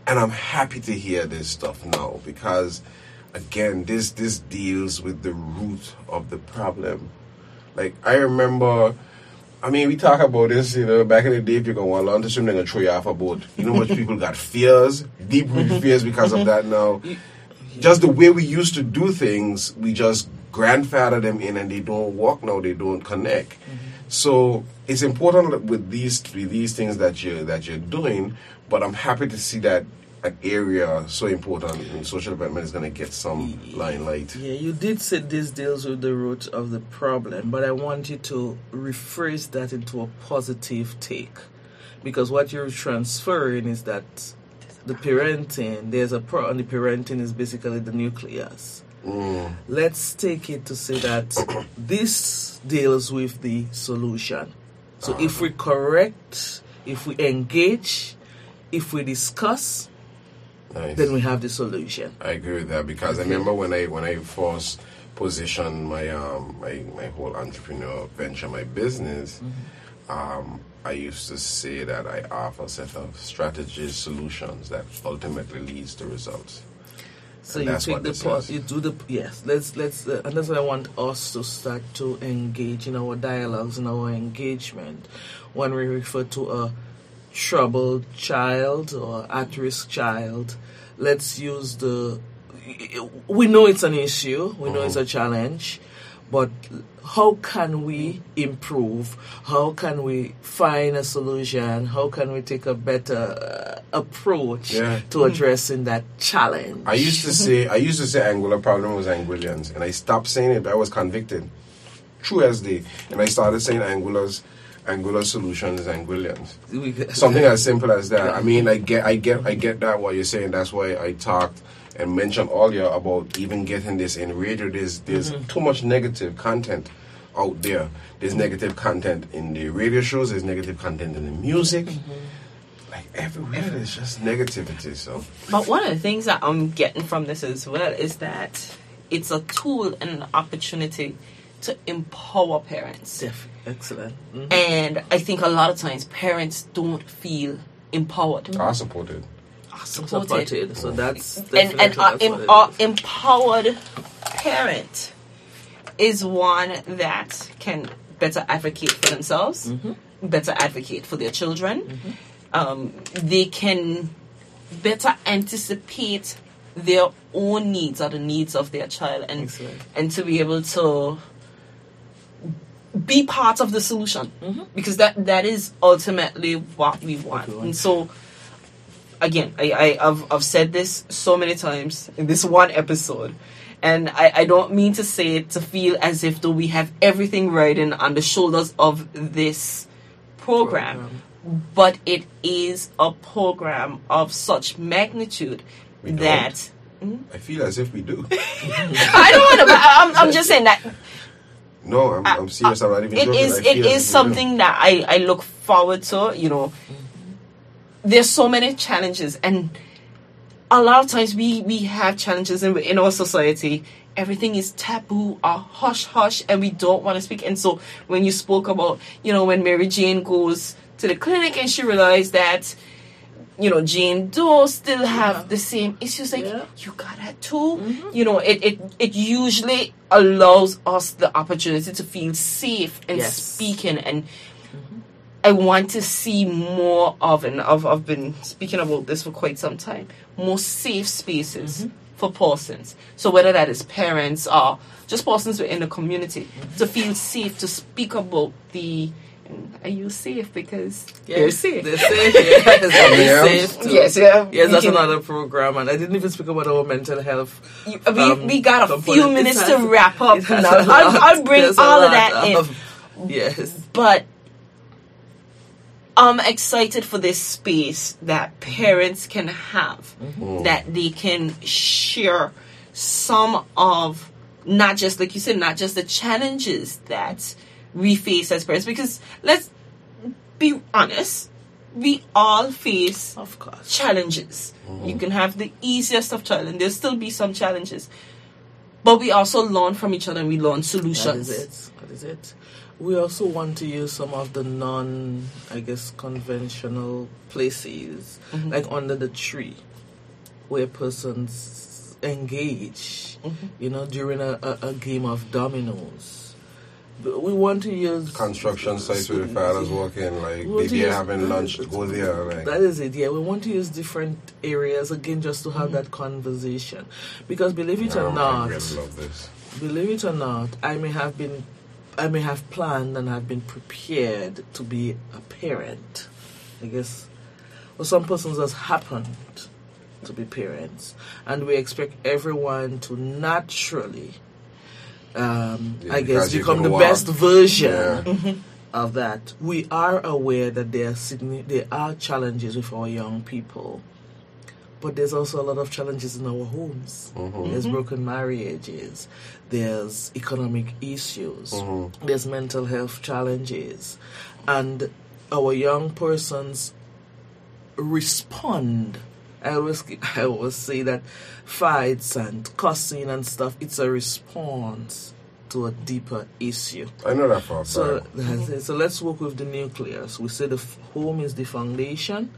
And I'm happy to hear this stuff now because, again, this this deals with the root of the problem. Like I remember, I mean, we talk about this, you know, back in the day. If you go on land to swim, they're gonna throw you off a boat. You know, much *laughs* people got fears, deep rooted *laughs* fears because of that. Now, just the way we used to do things, we just grandfather them in, and they don't work now. They don't connect. Mm-hmm. So it's important with these with these things that you that you're doing. But I'm happy to see that an area so important in social development is going to get some limelight. Yeah, you did say this deals with the root of the problem, but I want you to rephrase that into a positive take. Because what you're transferring is that the parenting, there's a pro, and the parenting is basically the nucleus. Mm. Let's take it to say that *coughs* this deals with the solution. So if uh-huh. we correct, if we engage, if we discuss, Nice. then we have the solution. I agree with that because I remember when I when I first positioned my um my, my whole entrepreneur venture, my business, um, I used to say that I offer a set of strategies, solutions that ultimately leads to results. So And you take the part, you do the yes. Let's let's, uh, and that's what I want us to start to engage in our dialogues and our engagement when we refer to a troubled child or at-risk child. Let's use the. We know it's an issue. We know it's a challenge, but how can we improve? How can we find a solution? How can we take a better uh, approach Yeah. to addressing that challenge? I used to say I used to say Anguilla problem was Anguillians, and I stopped saying it. I was convicted, true as day, and I started saying Anguilla's, Anguilla solutions, Anguillians. We- Something as simple as that. I mean, I get, I get, I get that what you're saying. That's why I talked and mentioned earlier about even getting this in radio. There's, there's too much negative content out there. There's negative content in the radio shows. There's negative content in the music. Like everywhere, there's just negativity. So. But one of the things that I'm getting from this as well is that it's a tool and an opportunity to empower parents. Def- excellent. Mhm. And I think a lot of times parents don't feel empowered. I support it. Are Supported. supported. So that's And, definitely and our, em- what it our is. empowered parent is one that can better advocate for themselves, Mm-hmm. better advocate for their children. Um, they can better anticipate their own needs or the needs of their child and Excellent. and to be able to be part of the solution mm-hmm. because that that is ultimately what we want we and so again I, I I've, I've said this so many times in this one episode and I, I don't mean to say it to feel as if though we have everything riding on the shoulders of this program, Program. but it is a program of such magnitude We don't. that hmm? I feel as if we do. *laughs* I don't want to. I'm, I'm just saying that No, I'm, I'm serious. I'm not even it joking. is I it feel as if we is something that I I look forward to. You know, there's so many challenges, and a lot of times we we have challenges in in our society. Everything is taboo or hush hush, and we don't want to speak. And so, when you spoke about, you know, when Mary Jane goes to the clinic and she realized that, you know, Jane Doe still have the same issues. Like Yeah. you got that too. Mm-hmm. You know, it, it it usually allows us the opportunity to feel safe and Yes. speaking and. Mm-hmm. I want to see more of, and I've, I've been speaking about this for quite some time, more safe spaces mm-hmm. for persons. So whether that is parents or just persons within the community to feel safe to speak about the. And Are you safe? Because you're safe. They're safe. Yes, they're Yeah. safe too. Yes, yeah. Yes, that's can- another program, and I didn't even speak about our mental health. You- we, um, we got a component. few minutes has- to wrap up. now. I'll, I'll bring there's all of lot that in. of- Yes. but I'm excited for this space that parents can have, that they can share some of not just like you said, not just the challenges that we face as parents. Because let's be honest, we all face Of course. challenges. You can have the easiest of child, and there'll still be some challenges. But we also learn from each other and we learn solutions. is it. That is it. We also want to use some of the non, I guess, conventional places, Mm-hmm. like under the tree, where persons engage, Mm-hmm. you know, during a, a, a game of dominoes. We want to use construction sites where the fathers walking, like We want they be having lunch, go there, like That is it, yeah. We want to use different areas again just to have that conversation. Because believe it or not, really believe it or not, I may have been, I may have planned and have been prepared to be a parent. I guess, for some persons has happened to be parents, and we expect everyone to naturally, um, Yeah, I guess, become the best version Yeah. *laughs* of that. We are aware that there are there are challenges with our young people, but there's also a lot of challenges in our homes. There's mm-hmm. broken marriages, there's economic issues, there's mental health challenges, and our young persons respond. I always *laughs* I always say that fights and cussing and stuff it's a response to a deeper issue. I know that for a So, fact. that's it. so let's work with the nucleus. We say the f- home is the foundation.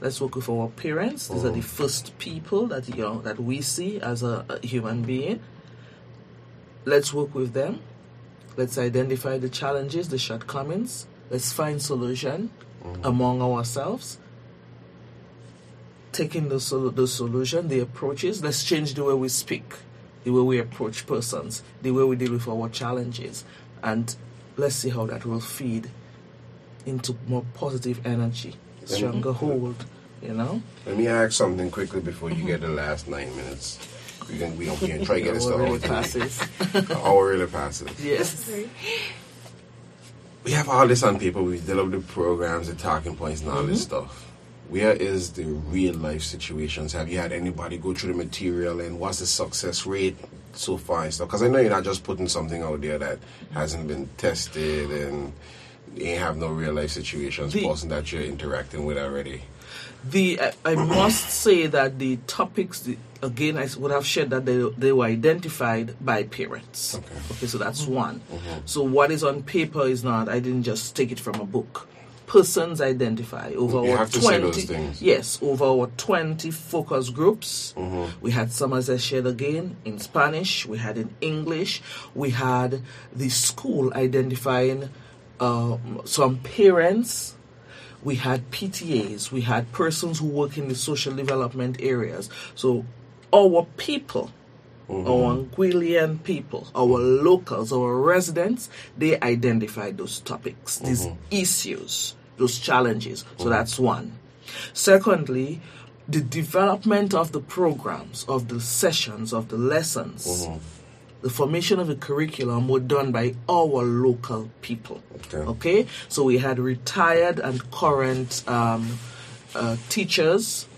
Let's work with our parents. These are the mm. first people that you know, that we see as a, a human being. Let's work with them. Let's identify the challenges, the shortcomings. Let's find solution mm. among ourselves. Taking the sol- the solution, the approaches. Let's change the way we speak, the way we approach persons, the way we deal with our challenges, and let's see how that will feed into more positive energy, stronger hold. You know. Let me ask something quickly before you get the last nine minutes. We can we can try to get this *laughs* Our to really all passes. *laughs* Our really passes. yes. We have all this on paper. We develop the programs, the talking points, and all this mm-hmm. stuff. Where is the real life situations? Have you had anybody go through the material, and what's the success rate so far and stuff? Because I know you're not just putting something out there that hasn't been tested and you ain't have no real life situations, The- person that you're interacting with already. The I, I must say that the topics the, again I would have shared that they they were identified by parents. Okay. Okay, so that's mm-hmm. one. Mm-hmm. So what is on paper is not. I didn't just take it from a book. Persons identify over You our have to say twenty. those things. Yes, over our twenty focus groups. Mm-hmm. We had some as I shared again in Spanish. We had in English. We had the school identifying um, some parents we had PTAs, we had persons who work in the social development areas. So our people, our Anguillian people, our locals, our residents, they identify those topics, these issues, those challenges. So that's one. Secondly, the development of the programs, of the sessions, of the lessons, the formation of the curriculum were done by our local people. Okay. Okay, so we had retired and current um, uh, teachers.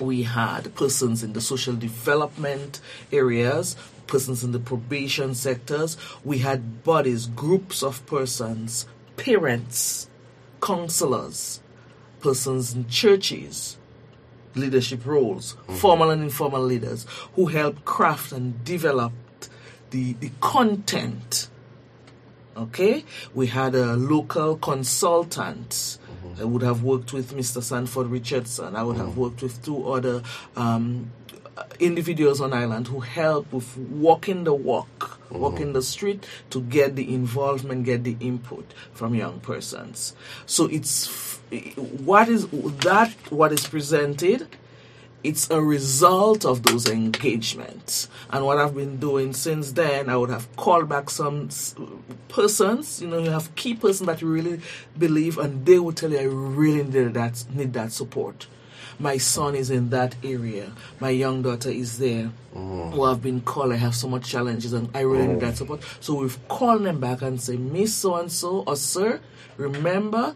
We had persons in the social development areas, persons in the probation sectors. We had bodies, groups of persons, parents, counselors, persons in churches, leadership roles, mm-hmm. formal and informal leaders who helped craft and develop the, the content. Okay, we had a local consultant. I would have worked with Mr. Sanford Richardson. I would have worked with two other um, individuals on island who help with walking the walk, walking the street to get the involvement, get the input from young persons. So it's f- what is that what is presented it's a result of those engagements. And what I've been doing since then, I would have called back some persons, you know, you have key persons that you really believe, and they will tell you, I really need that, need that support. My son is in that area. My young daughter is there. Mm. Who have been called. I have so much challenges, and I really need mm. that support. So we've called them back and say, Miss so and so or Sir, remember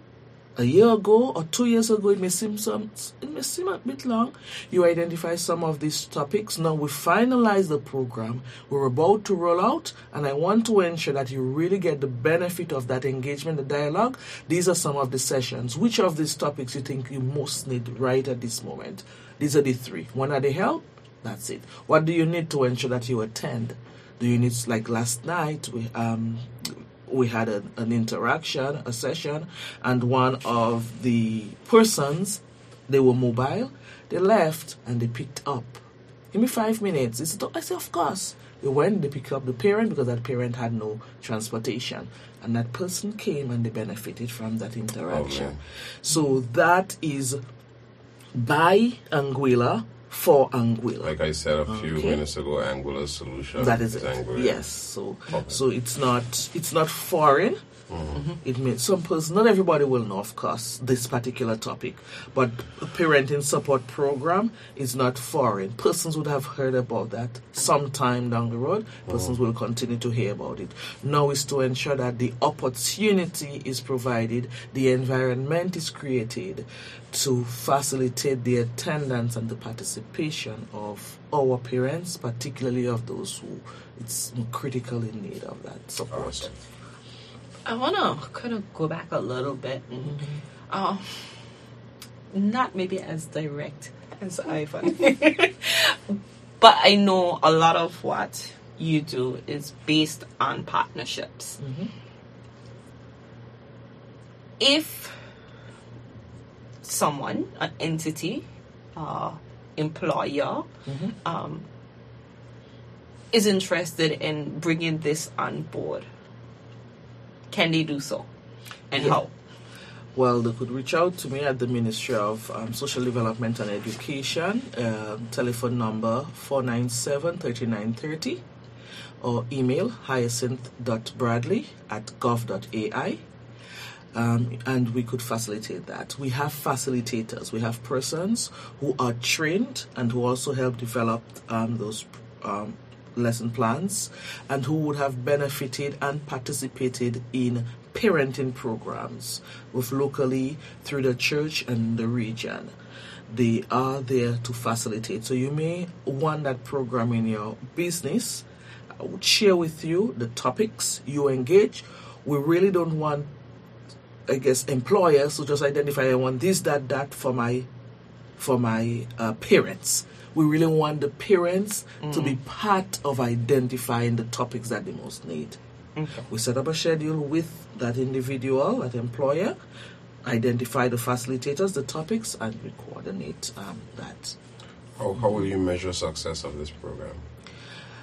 a year ago or two years ago, it may seem some, it may seem a bit long. You identify some of these topics. Now we finalize the program. We're about to roll out, and I want to ensure that you really get the benefit of that engagement, the dialogue. These are some of the sessions. Which of these topics you think you most need right at this moment? These are the three. One are the help. That's it. What do you need to ensure that you attend? Do you need like last night? We um we had a, an interaction, a session, and one of the persons, they were mobile, they left and they picked up. Give me five minutes. It's I said, of course. They went, they picked up the parent because that parent had no transportation. And that person came and they benefited from that interaction. Oh, Lovely. So that is by Anguilla for Anguilla. Like I said a few Okay. minutes ago, Anguilla solution. That is it. Anguilla. Yes. So Okay. so it's not it's not foreign. Mm-hmm. It means some person. Not everybody will know, of course, this particular topic, but a parenting support program is not foreign. Persons would have heard about that sometime down the road. Oh. Persons will continue to hear about it. Now is to ensure that the opportunity is provided, the environment is created to facilitate the attendance and the participation of our parents, particularly of those who it's critical in need of that support. Awesome. I want to kind of go back a little bit. Uh, not maybe as direct as Ivan, *laughs* but I know a lot of what you do is based on partnerships. If someone, an entity, uh, employer, um, is interested in bringing this on board, can they do so? And Yeah. how? Well, they could reach out to me at the Ministry of um, Social Development and Education, um, telephone number 497 3930, or email hyacinth.bradley at gov.ai. Um, and we could facilitate that. We have facilitators, we have persons who are trained and who also help develop um, those um, lesson plans and who would have benefited and participated in parenting programs with locally through the church and the region. They are there to facilitate. So you may want that program in your business. I would share with you the topics you engage. We really don't want I guess employers to just identify I want this, that, that for my for my uh, parents. We really want the parents to be part of identifying the topics that they most need. We set up a schedule with that individual, that employer, identify the facilitators, the topics, and we coordinate um, that. How, how will you measure success of this program?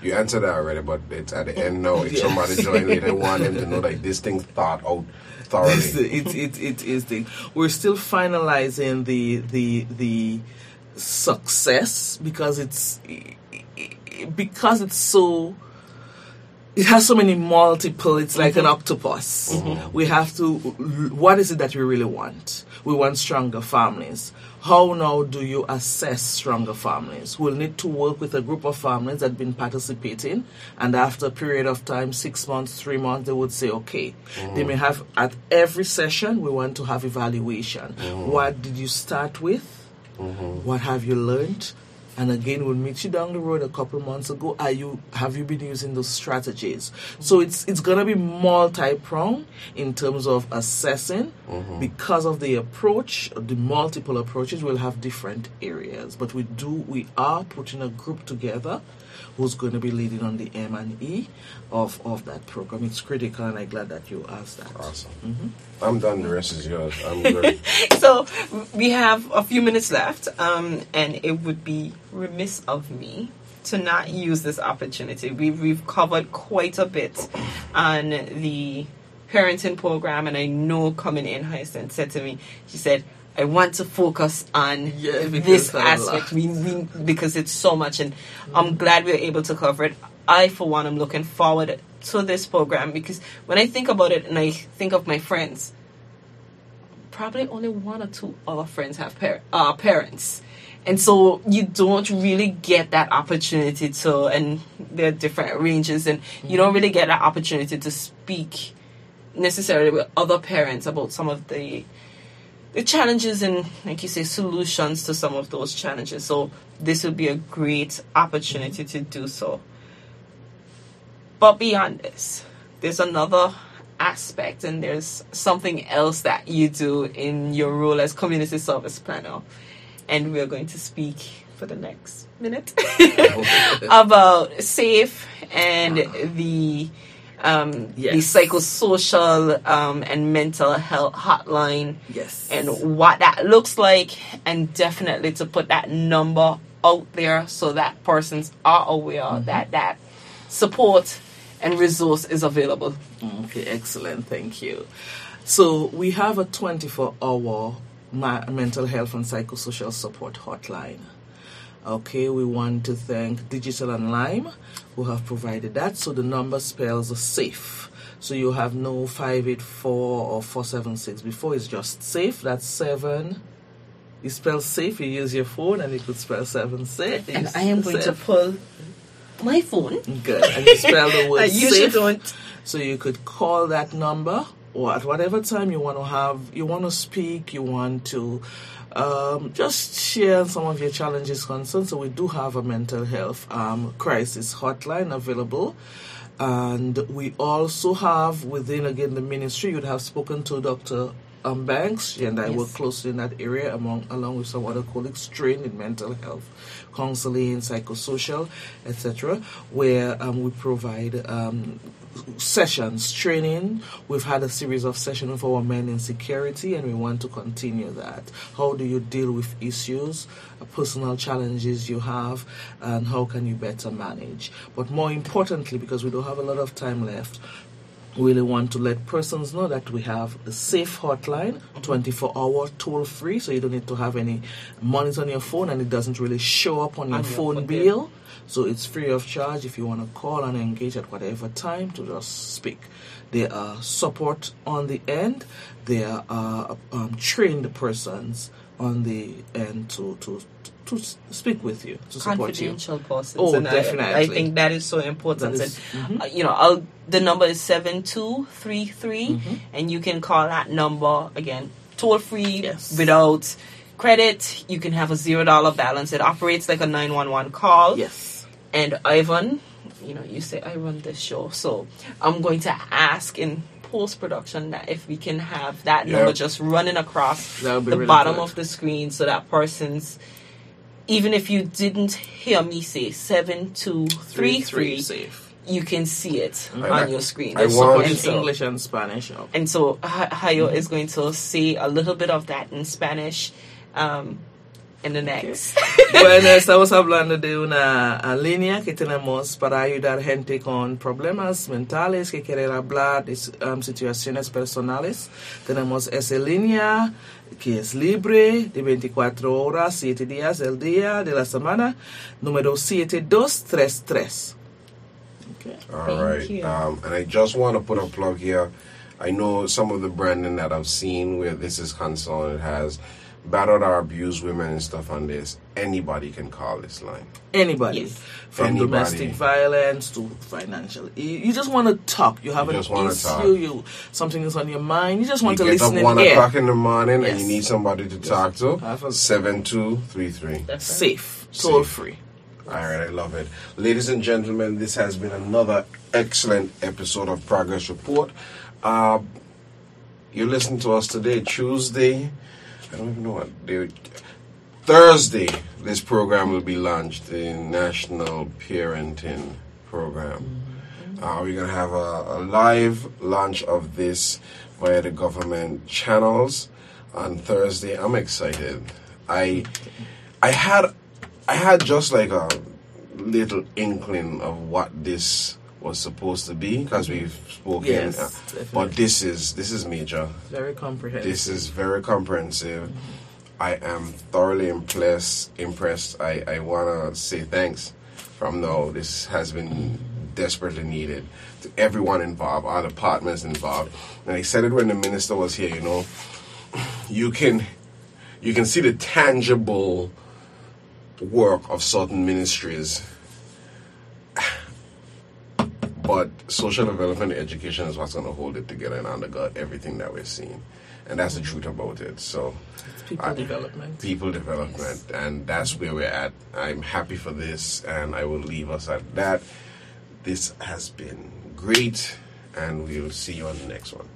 You answered that already, but it's at the end now. If Yes. somebody join later, I want them to know that this thing thought out thoroughly. It's the- it, it, it is the we're still finalizing the the the success because it's because it's so it has so many multiple it's like an mm-hmm. octopus. Mm-hmm. We have to what is it that we really want? We want stronger families. How now do you assess stronger families? We'll need to work with a group of families that have been participating and after a period of time six months three months they would say okay. They mm-hmm. may have at every session we want to have evaluation. What did you start with Mm-hmm. what have you learned? And again, we'll meet you down the road a couple months ago. Are you have you been using those strategies? Mm-hmm. So it's it's gonna be multi-pronged in terms of assessing mm-hmm. because of the approach, the multiple approaches. We'll have different areas, but we do we are putting a group together who's going to be leading on the M and E of of that program. It's critical, and I'm glad that you asked that. Awesome. I'm done. The rest is yours. I'm good. *laughs* So we have a few minutes left, um, and it would be remiss of me to not use this opportunity. We've, we've covered quite a bit on the parenting program, and I know coming in, Hyacinth said to me, she said, I want to focus on Yeah, this aspect we, we, because it's so much, and I'm glad we are able to cover it. I, for one, am looking forward to this program because when I think about it and I think of my friends, probably only one or two other friends have par- uh, parents. And so you don't really get that opportunity to, and there are different ranges, and you don't really get that opportunity to speak necessarily with other parents about some of the the challenges and, like you say, solutions to some of those challenges. So this would be a great opportunity to do so. But beyond this, there's another aspect and there's something else that you do in your role as community service planner. And we're going to speak for the next minute *laughs* about SAFE and the um, the psychosocial um, and mental health hotline Yes. and what that looks like, and definitely to put that number out there so that persons are aware that that support and resource is available. Okay, excellent. Thank you. So we have a 24-hour mental health and psychosocial support hotline. Okay, we want to thank Digicel and Lime who have provided that. So the number spells safe. So you have no 584 or 476. Before it's just safe. That's seven. You spell safe, you use your phone and you could spell seven safe. And I am going to pull my phone. Good. And you spell the *laughs* word I usually safe. don't. So you could call that number, or at whatever time you want to have, you want to speak, you want to um, just share some of your challenges, concerns. So we do have a mental health um, crisis hotline available. And we also have within again the ministry, you'd have spoken to Dr. um, banks. And I work closely in that area, among along with some other colleagues trained in mental health, counseling, psychosocial, etc., where um, we provide um, sessions, training. We've had a series of sessions with our men in security, and we want to continue that. How do you deal with issues, uh, personal challenges you have, and how can you better manage? But more importantly, because we don't have a lot of time left, really want to let persons know that we have a safe hotline 24 hour toll free so you don't need to have any monies on your phone and it doesn't really show up on your your phone bill. so it's free of charge if you want to call and engage at whatever time to just speak. There are support on the end. There are um, trained persons on the end to to to speak with you to support you confidential persons. Oh, and I- I, think that is so important. Is- and, uh, you know, I'll, the number is seven two three three, Mm-hmm. and you can call that number again, toll free, Yes. without credit. You can have a zero dollar balance. It operates like a nine one one call. yes And Ivan, you know, you say I run this show, so I'm going to ask in post production that if we can have that Yeah. number just running across That would be the really bottom good. of the screen, so that person's even if you didn't hear me say seven two three three, safe you can see it I- on your screen. I And want- in so- English and Spanish. and so Ha- Hayo is going to say a little bit of that in Spanish um, in the next. *laughs* bueno, estamos hablando de una línea que tenemos para ayudar gente con problemas mentales que quieren hablar de um, situaciones personales. Tenemos esa línea que es libre de 24 horas, 7 días del día de la semana, número 7233. Okay. All Thank right. you. Um, and I just want to put a plug here. I know some of the branding that I've seen where this is concerned, it has battered or abused women and stuff on this. Anybody can call this line. Anybody, Yes. from Anybody. domestic violence to financial. You, you just want to talk. You have You an issue. talk. You something is on your mind. You just want you to get listen up in one air. o'clock in the morning and you need somebody to talk to. Have a- Seven two three three. Safe, toll Safe. free. All right, I love it. Ladies and gentlemen, this has been another excellent episode of Progress Report. Uh, you listen to us today, Tuesday. I don't even know what day. Thursday, this program will be launched, the National Parenting Program. Uh, we're going to have a, a live launch of this via the government channels on Thursday. I'm excited. I I had I had just like a little inkling of what this was supposed to be because we've spoken, Yes, uh, definitely. but this is this is major. Very comprehensive. This is very comprehensive. I am thoroughly impressed. Impressed. I, I want to say thanks from now. This has been desperately needed to everyone involved, all departments involved. And I said it when the minister was here. You know, *clears throat* you can you can see the tangible work of certain ministries. But social development and education is what's going to hold it together and undergird everything that we're seeing. And that's the truth about it. So, people I- development. people development, and that's where we're at. I'm happy for this, and I will leave us at that. This has been great, and we'll see you on the next one.